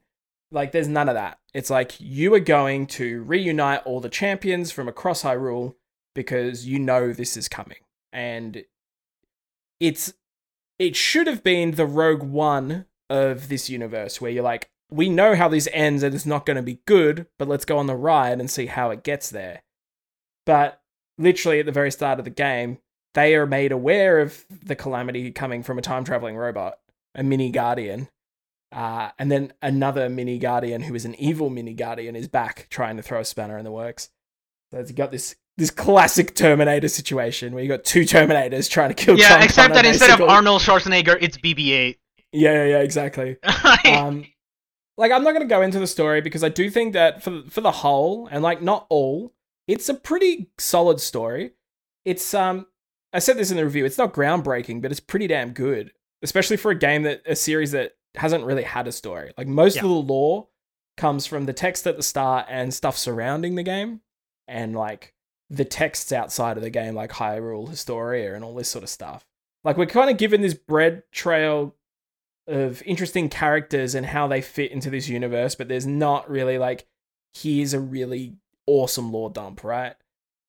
Like, there's none of that. It's like you are going to reunite all the champions from across Hyrule because you know this is coming. And it's it should have been the Rogue One of this universe where you're like, we know how this ends and it's not going to be good, but let's go on the ride and see how it gets there. But literally at the very start of the game, they are made aware of the calamity coming from a time traveling robot, a mini guardian. Uh, and then another mini guardian who is an evil mini guardian is back trying to throw a spanner in the works. So you got this this classic Terminator situation where you got two Terminators trying to kill. yeah, John except Connor, that instead of. Arnold Schwarzenegger, it's BB-8. Yeah, yeah, yeah, exactly. <laughs> um, like I'm not going to go into the story because I do think that for for the whole and like not all, it's a pretty solid story. It's um I said this in the review, it's not groundbreaking, but it's pretty damn good, especially for a game that a series that hasn't really had a story. Like most Yeah. of the lore comes from the text at the start and stuff surrounding the game and like the texts outside of the game like Hyrule Historia and all this sort of stuff. Like we're kind of given this bread trail of interesting characters and how they fit into this universe, but there's not really like here's a really awesome lore dump, right?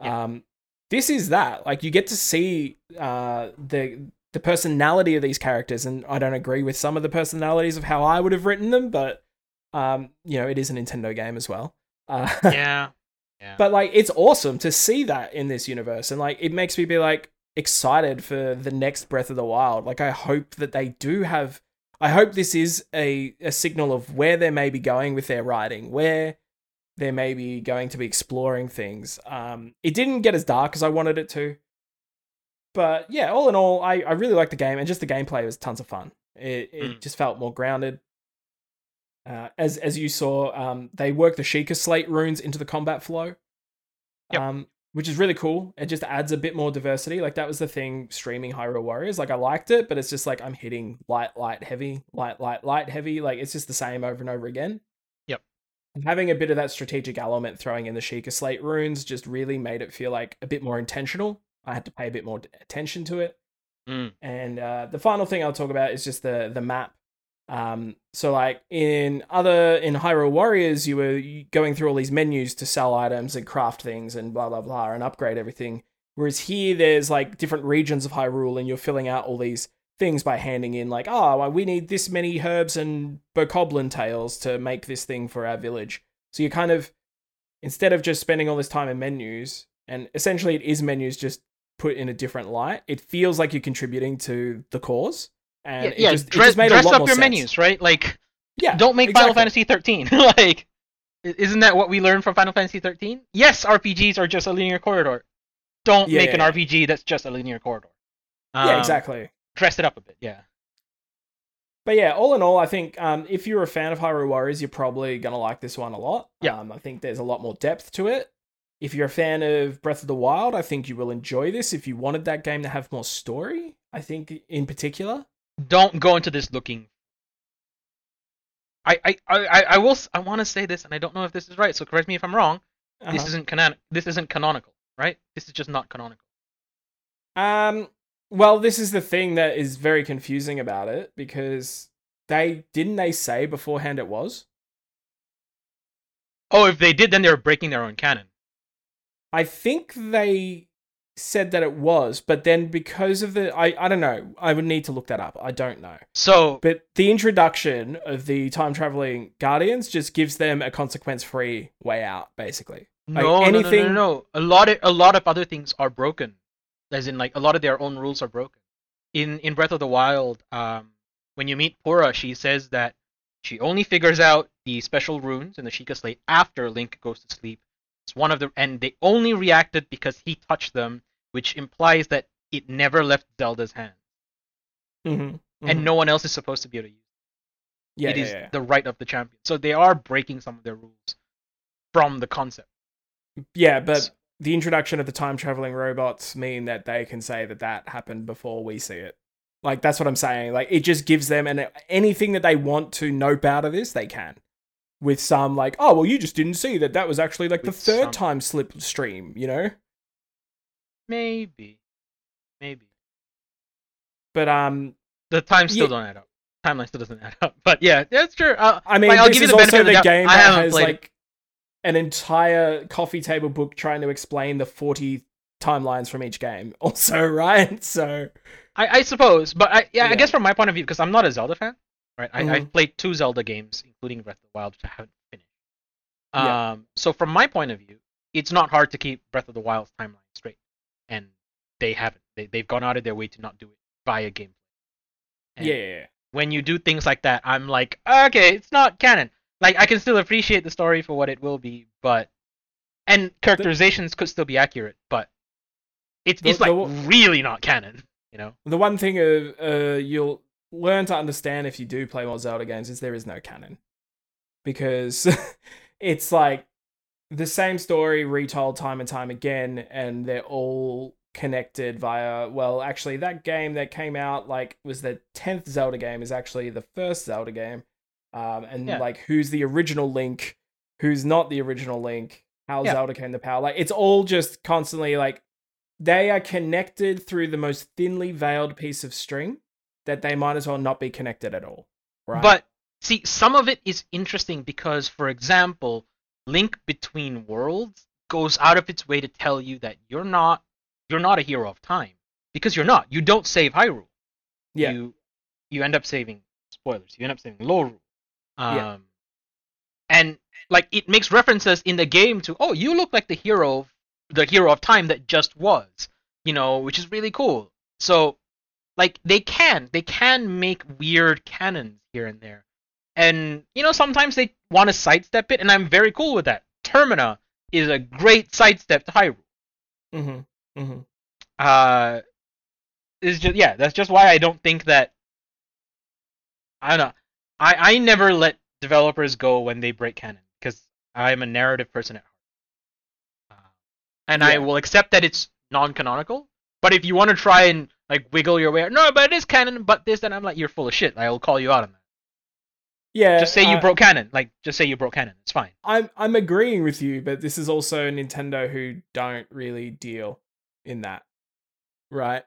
Yeah. Um this is that. Like you get to see uh the the personality of these characters and I don't agree with some of the personalities of how I would have written them, but um you know, it is a Nintendo game as well. Uh <laughs> Yeah. Yeah. but like it's awesome to see that in this universe and like it makes me be like excited for the next breath of the wild like i hope that they do have i hope this is a, a signal of where they may be going with their writing where they may be going to be exploring things um it didn't get as dark as i wanted it to but yeah all in all i, I really like the game and just the gameplay was tons of fun it, it Mm. just felt more grounded uh, as as you saw, um, they work the Sheikah Slate runes into the combat flow, Yep. um, which is really cool. It just adds a bit more diversity. Like that was the thing streaming Hyrule Warriors. Like I liked it, but it's just like I'm hitting light, light, heavy, light, light, light, heavy. Like it's just the same over and over again. Yep. And having a bit of that strategic element, throwing in the Sheikah Slate runes, just really made it feel like a bit more intentional. I had to pay a bit more attention to it. Mm. And uh, the final thing I'll talk about is just the the map. Um, so like in other in Hyrule Warriors, you were going through all these menus to sell items and craft things and blah blah blah and upgrade everything. Whereas here, there's like different regions of Hyrule, and you're filling out all these things by handing in like, oh, well, we need this many herbs and bokoblin tails to make this thing for our village. So you kind of instead of just spending all this time in menus, and essentially it is menus just put in a different light. It feels like you're contributing to the cause, and yeah, it yeah just, dress, just made a dress up your sense. menus, right? Like, Yeah, don't make Final. Fantasy 13. <laughs> like, isn't that what we learned from Final Fantasy 13? Yes, RPGs are just a linear corridor. Don't Yeah, make an yeah. RPG that's just a linear corridor. yeah, Um, exactly. Dress it up a bit, yeah. But yeah, all in all, I think um, if you're a fan of Hyrule Warriors, you're probably gonna like this one a lot. Yeah. Um, I think there's a lot more depth to it. If you're a fan of Breath of the Wild, I think you will enjoy this. If you wanted that game to have more story, I think in particular, Don't go into this looking. I I I, I- will I want to say this, and I don't know if this is right. So correct me if I'm wrong. This Uh-huh. isn't canon. This isn't canonical, right? This is just not canonical. Um, well, this is the thing that is very confusing about it because they didn't they say beforehand it was. Oh, if they did, then they're breaking their own canon. I think they said that it was, but then because of the I I don't know, I would need to look that up. I don't know. So But the introduction of the time traveling guardians just gives them a consequence free way out, basically. Like, no, no, no, no, anything- no, no. A lot of a lot of other things are broken. As in, like a lot of their own rules are broken. In in Breath of the Wild, um, when you meet Purah, she says that she only figures out the special runes in the Sheikah Slate after Link goes to sleep. It's one of the and they only reacted because he touched them, which implies that it never left Zelda's hand, Mm-hmm. and no one else is supposed to be able to use. it. yeah, it yeah, is yeah. the right of the champion. So they are breaking some of their rules from the concept. Yeah, but the introduction of the time traveling robots mean that they can say that that happened before we see it. Like that's what I'm saying. Like it just gives them and anything that they want to nope out of this, they can. With some like, oh well, you just didn't see that that was actually like the third some- time slip stream, you know. Maybe, maybe. But um, the time still Yeah. don't add up. Timeline still doesn't add up. But yeah, that's true. Uh, I mean, Like, I'll give you the benefit also of the doubt. game I haven't has played it. like an entire coffee table book trying to explain the 40 timelines from each game. <laughs> Also, right? So I, I suppose, but I yeah, I guess from my point of view, because I'm not a Zelda fan, right? I, Mhm. I've played two Zelda games, including Breath of the Wild, which I haven't finished. Yeah. Um, so from my point of view, it's not hard to keep Breath of the Wild's timeline straight, and they haven't. They they've gone out of their way to not do it via gameplay. And yeah, yeah, yeah. when you do things like that, I'm like, okay, it's not canon. Like I can still appreciate the story for what it will be, but and characterizations could still be accurate, but it's The- it's like the- really not canon, you know. The one thing uh, uh, you'll learn to understand if you do play more Zelda games is there is no canon. because <laughs> it's like the same story retold time and time again, and they're all connected via well actually that game that came out like was the 10th zelda game is actually the first zelda game um and Yeah. like who's the original link who's not the original link how Yeah. zelda came to power like it's all just constantly like they are connected through the most thinly veiled piece of string that they might as well not be connected at all right But see, some of it is interesting because, for example, Link Between Worlds goes out of its way to tell you that you're not you're not a hero of time because you're not. You don't save Hyrule. yeah You you end up saving spoilers. You end up saving Lorule. Um, Yeah. and like it makes references in the game to oh you look like the hero the hero of time that just was you know which is really cool so like they can they can make weird canons here and there. And you know sometimes they want to sidestep it and i'm very cool with that. Termina is a great sidestep to hyrule. Mm-hmm mm-hmm. Uh is just yeah that's just why i don't think that i don't know. I i never let developers go when they break canon because i'm a narrative person at heart. Uh, and i will accept that it's non-canonical but if you want to try and like wiggle your way out, no but it is canon but this then i'm like you're full of shit i'll call you out on that yeah just say you uh, broke canon like just say you broke canon it's fine I'm I'm agreeing with you, but this is also Nintendo who don't really deal in that, right?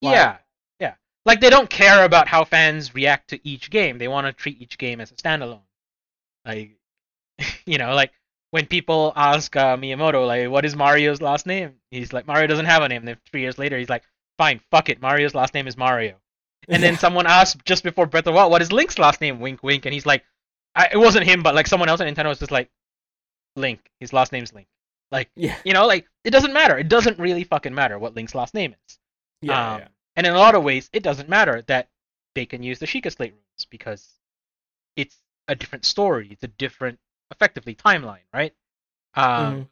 Like- yeah, yeah. Like they don't care about how fans react to each game. They want to treat each game as a standalone. Like, <laughs> you know, like when people ask uh, Miyamoto, like, "What is Mario's last name?" He's like, "Mario doesn't have a name." And then three years later, he's like, "Fine, fuck it. Mario's last name is Mario." And then someone asked just before Breath of the Wild, "What is Link's last name?" Wink, wink. And he's like, I, "It wasn't him, but like someone else at Nintendo was just like, Link. His last name's Link." Like, yeah, you know, like it doesn't matter. It doesn't really fucking matter what Link's last name is. yeah, Um, yeah. And in a lot of ways, it doesn't matter that they can use the Sheikah Slate runes because it's a different story. It's a different, effectively, timeline, right? Um, Mhm.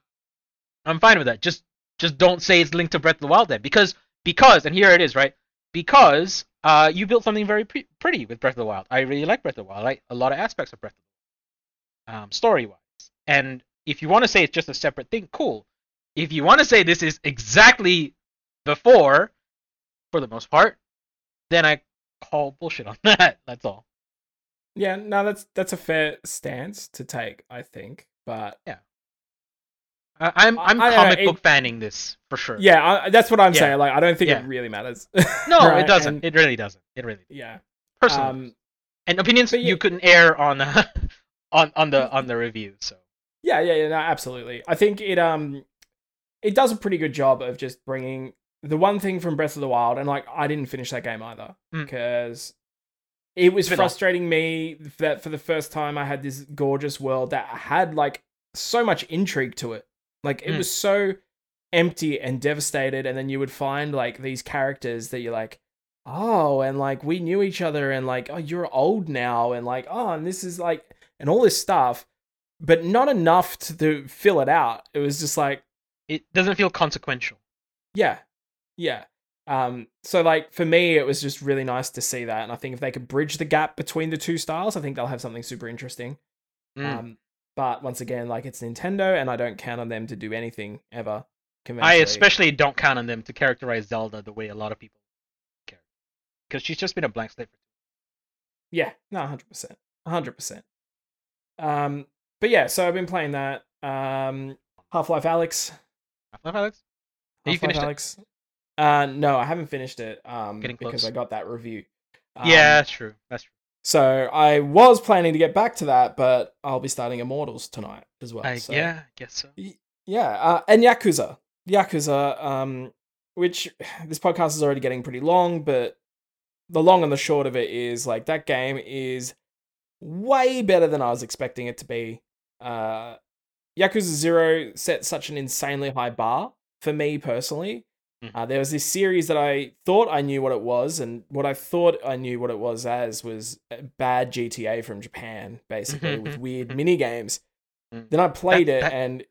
I'm fine with that. Just just don't say it's linked to Breath of the Wild then, because because and here it is, right? Because uh, you built something very pre- pretty with Breath of the Wild. I really like Breath of the Wild. I like a lot of aspects of Breath of the Wild, um, story wise. And if you want to say it's just a separate thing, cool. If you want to say this is exactly before, for the most part, then I call bullshit on <laughs> that. That's all. Yeah, no, that's that's a fair stance to take, I think. But I, I'm I- I'm I know, comic it- book fanning this for sure. yeah, I, that's what I'm Yeah. saying. Like, I don't think Yeah. it really matters. <laughs> No, Right? it doesn't. And- It really doesn't. It really yeah. personally. Um, and opinions yeah- you couldn't air on <laughs> on on the on the review. So Yeah, yeah, yeah, no, absolutely. I think it um it does a pretty good job of just bringing the one thing from Breath of the Wild, and like I didn't finish that game either Mm. because it was frustrating me that for the first time I had this gorgeous world that had like so much intrigue to it. Like it Mm. was so empty and devastated, and then you would find like these characters that you're like, oh, and like we knew each other, and like oh you're old now, and like oh, and this is like and all this stuff but not enough to, to fill it out. It was just like, it doesn't feel consequential. yeah, yeah. Um, so like for me, it was just really nice to see that, and I think if they could bridge the gap between the two styles, I think they'll have something super interesting. Mm. Um, but once again, like it's Nintendo, and I don't count on them to do anything ever. I especially don't count on them to characterize Zelda the way a lot of people care, because she's just been a blank slate. Yeah, no, hundred percent, hundred percent. Um, but yeah, so I've been playing that. Um, Half Life Alyx. Half-Life Alyx. Have you finished it? Alyx. Uh, no, I haven't finished it. Um, because. I got that review. Um, yeah, that's true. That's true. So I was planning to get back to that, but I'll be starting Immortals tonight as well. So. yeah, I guess so. Yeah, uh, and Yakuza. Yakuza, um, which <sighs> this podcast is already getting pretty long, but the long and the short of it is like that game is way better than I was expecting it to be. Uh, Yakuza Zero set such an insanely high bar for me personally. Mhm. Uh, there was this series that I thought I knew what it was, and what I thought I knew what it was as was a bad GTA from Japan, basically, with weird mini games. Mm. Then I played it, and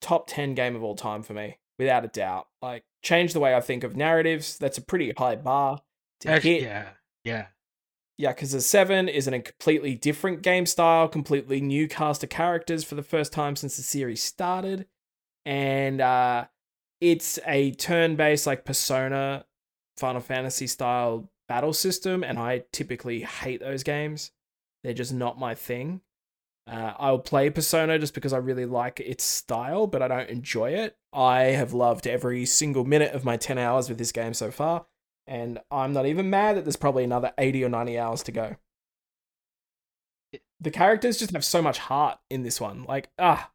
top 10 game of all time for me, without a doubt. Like, changed the way I think of narratives. That's a pretty high bar to Actually, hit. yeah, yeah. yeah. Because the 7 is in a completely different game style, completely new cast of characters for the first time since the series started. And uh, it's a turn based, like Persona, Final Fantasy style battle system. And I typically hate those games, they're just not my thing. Uh, I'll play Persona just because I really like its style, but I don't enjoy it. I have loved every single minute of my 10 hours with this game so far, and I'm not even mad that there's probably another 80 or 90 hours to go. The characters just have so much heart in this one. Like, ah,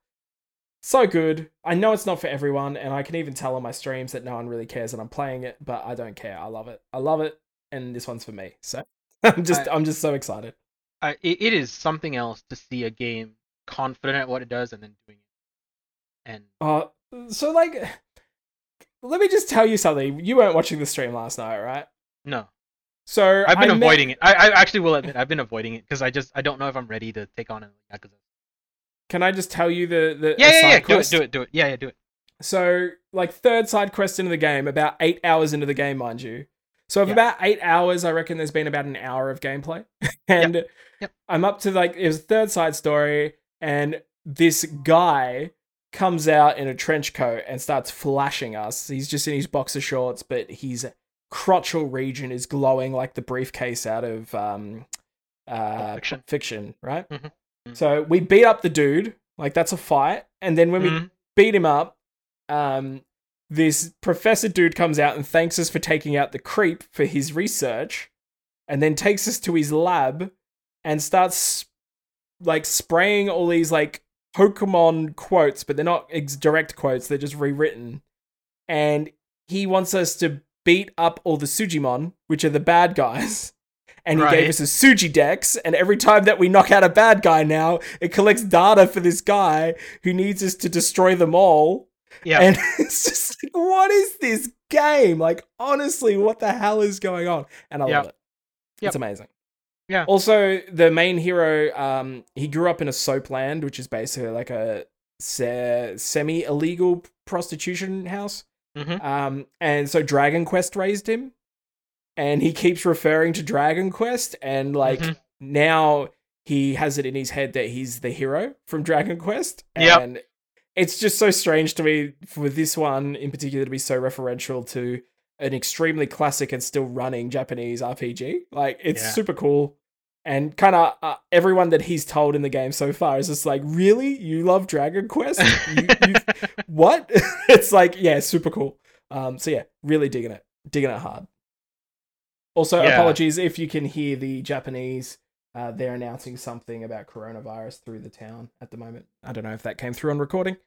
so good. I know it's not for everyone, and I can even tell on my streams that no one really cares that I'm playing it, but I don't care. I love it. I love it, and this one's for me. So <laughs> I'm just, I, I'm just so excited. I, it is something else to see a game confident at what it does and then doing it. And uh, so like, <sighs> let me just tell you something. You weren't watching the stream last night, right? No. So I've been I avoiding met... it. I, I actually will admit I've been avoiding it because I just I don't know if I'm ready to take on a Yakuza. Can I just tell you the the yeah yeah yeah do it do it do it yeah yeah do it. So like third side quest into the game, about eight hours into the game, mind you. So of Yeah. about eight hours, I reckon there's been about an hour of gameplay, <laughs> and Yep. I'm up to like it was a third side story, and this guy comes out in a trench coat and starts flashing us. He's just in his boxer shorts, but his crotchal region is glowing like the briefcase out of um, uh, Fiction. fiction, right? Mhm. Mhm. So we beat up the dude, like that's a fight, and then when we Mhm. beat him up, um, this professor dude comes out and thanks us for taking out the creep for his research, and then takes us to his lab and starts like spraying all these like Pokemon quotes, but they're not ex- direct quotes; they're just rewritten. And he wants us to beat up all the Sujimon, which are the bad guys. And he gave us a Suji Dex, and every time that we knock out a bad guy now, it collects data for this guy who needs us to destroy them all. Yeah. And <laughs> it's just like, what is this game? Like, honestly, what the hell is going on? And I Yep. love it. Yep. It's amazing. Yeah. Also, the main hero, um, he grew up in a soap land, which is basically like a se- semi illegal prostitution house. Mhm. Um, and so Dragon Quest raised him, and he keeps referring to Dragon Quest, and like Mhm. now he has it in his head that he's the hero from Dragon Quest. Yep. And it's just so strange to me for this one in particular to be so referential to an extremely classic and still running Japanese RPG. Like it's Yeah. super cool. And kind of uh, everyone that he's told in the game so far is just like, really? You love Dragon Quest? You, you, <laughs> what? <laughs> it's like, yeah, super cool. Um, so yeah, really digging it, digging it hard. Also, Yeah. apologies if you can hear the Japanese. Uh, they're announcing something about coronavirus through the town at the moment. I don't know if that came through on recording.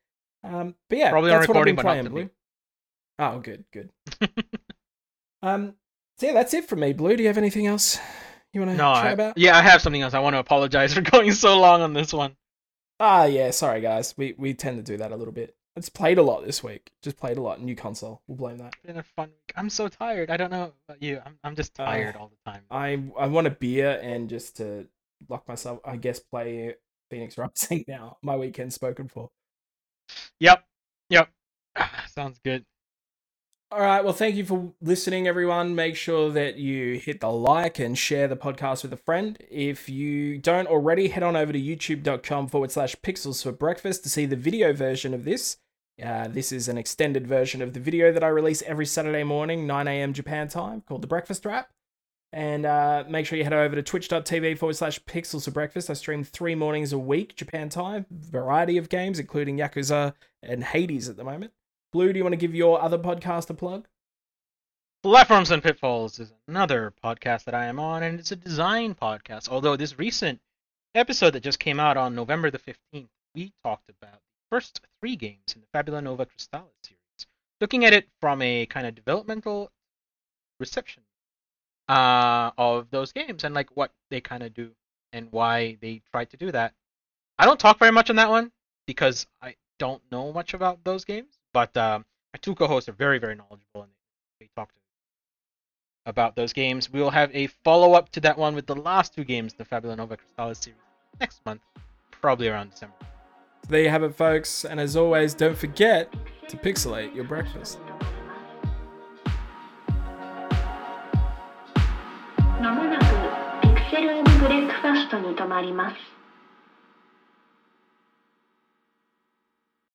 Um, but yeah, Probably on that's what I've recording, been but not playing. Blue. Oh, good, good. <laughs> um, so yeah, that's it for me, Blue. Do you have anything else you want to no, chat I, about? yeah, I have something else. I want to apologize <laughs> for going so long on this one. Ah, yeah. Sorry, guys. We we tend to do that a little bit. It's played a lot this week. Just played a lot. New console. We'll blame that. It's been a fun week. I'm so tired. I don't know about you. I'm I'm just Uh, tired all the time. I I want a beer and just to lock myself. I guess play Phoenix Rising <laughs> now. My weekend's spoken for. Yep. Yep. <sighs> Sounds good. All right. Well, thank you for listening, everyone. Make sure that you hit the like and share the podcast with a friend. If you don't already, head on over to youtube.com forward slash pixels for breakfast to see the video version of this. Uh, this is an extended version of the video that I release every Saturday morning, 9 a.m. Japan time, called The Breakfast Wrap. And uh, make sure you head over to twitch.tv forward slash pixels for breakfast. I stream three mornings a week, Japan time, variety of games, including Yakuza and Hades at the moment. Blue, do you want to give your other podcast a plug? Platforms and Pitfalls is another podcast that I am on, and it's a design podcast. Although this recent episode that just came out on November the 15th, we talked about first three games in the Fabula Nova Crystallis series, looking at it from a kind of developmental reception uh, of those games and like what they kind of do and why they tried to do that. I don't talk very much on that one because I don't know much about those games, but um, my two co-hosts are very, very knowledgeable and they talk to about those games. We will have a follow-up to that one with the last two games, the Fabula Nova Crystallis series, next month, probably around December. There you have it, folks. And as always, don't forget to pixelate your breakfast.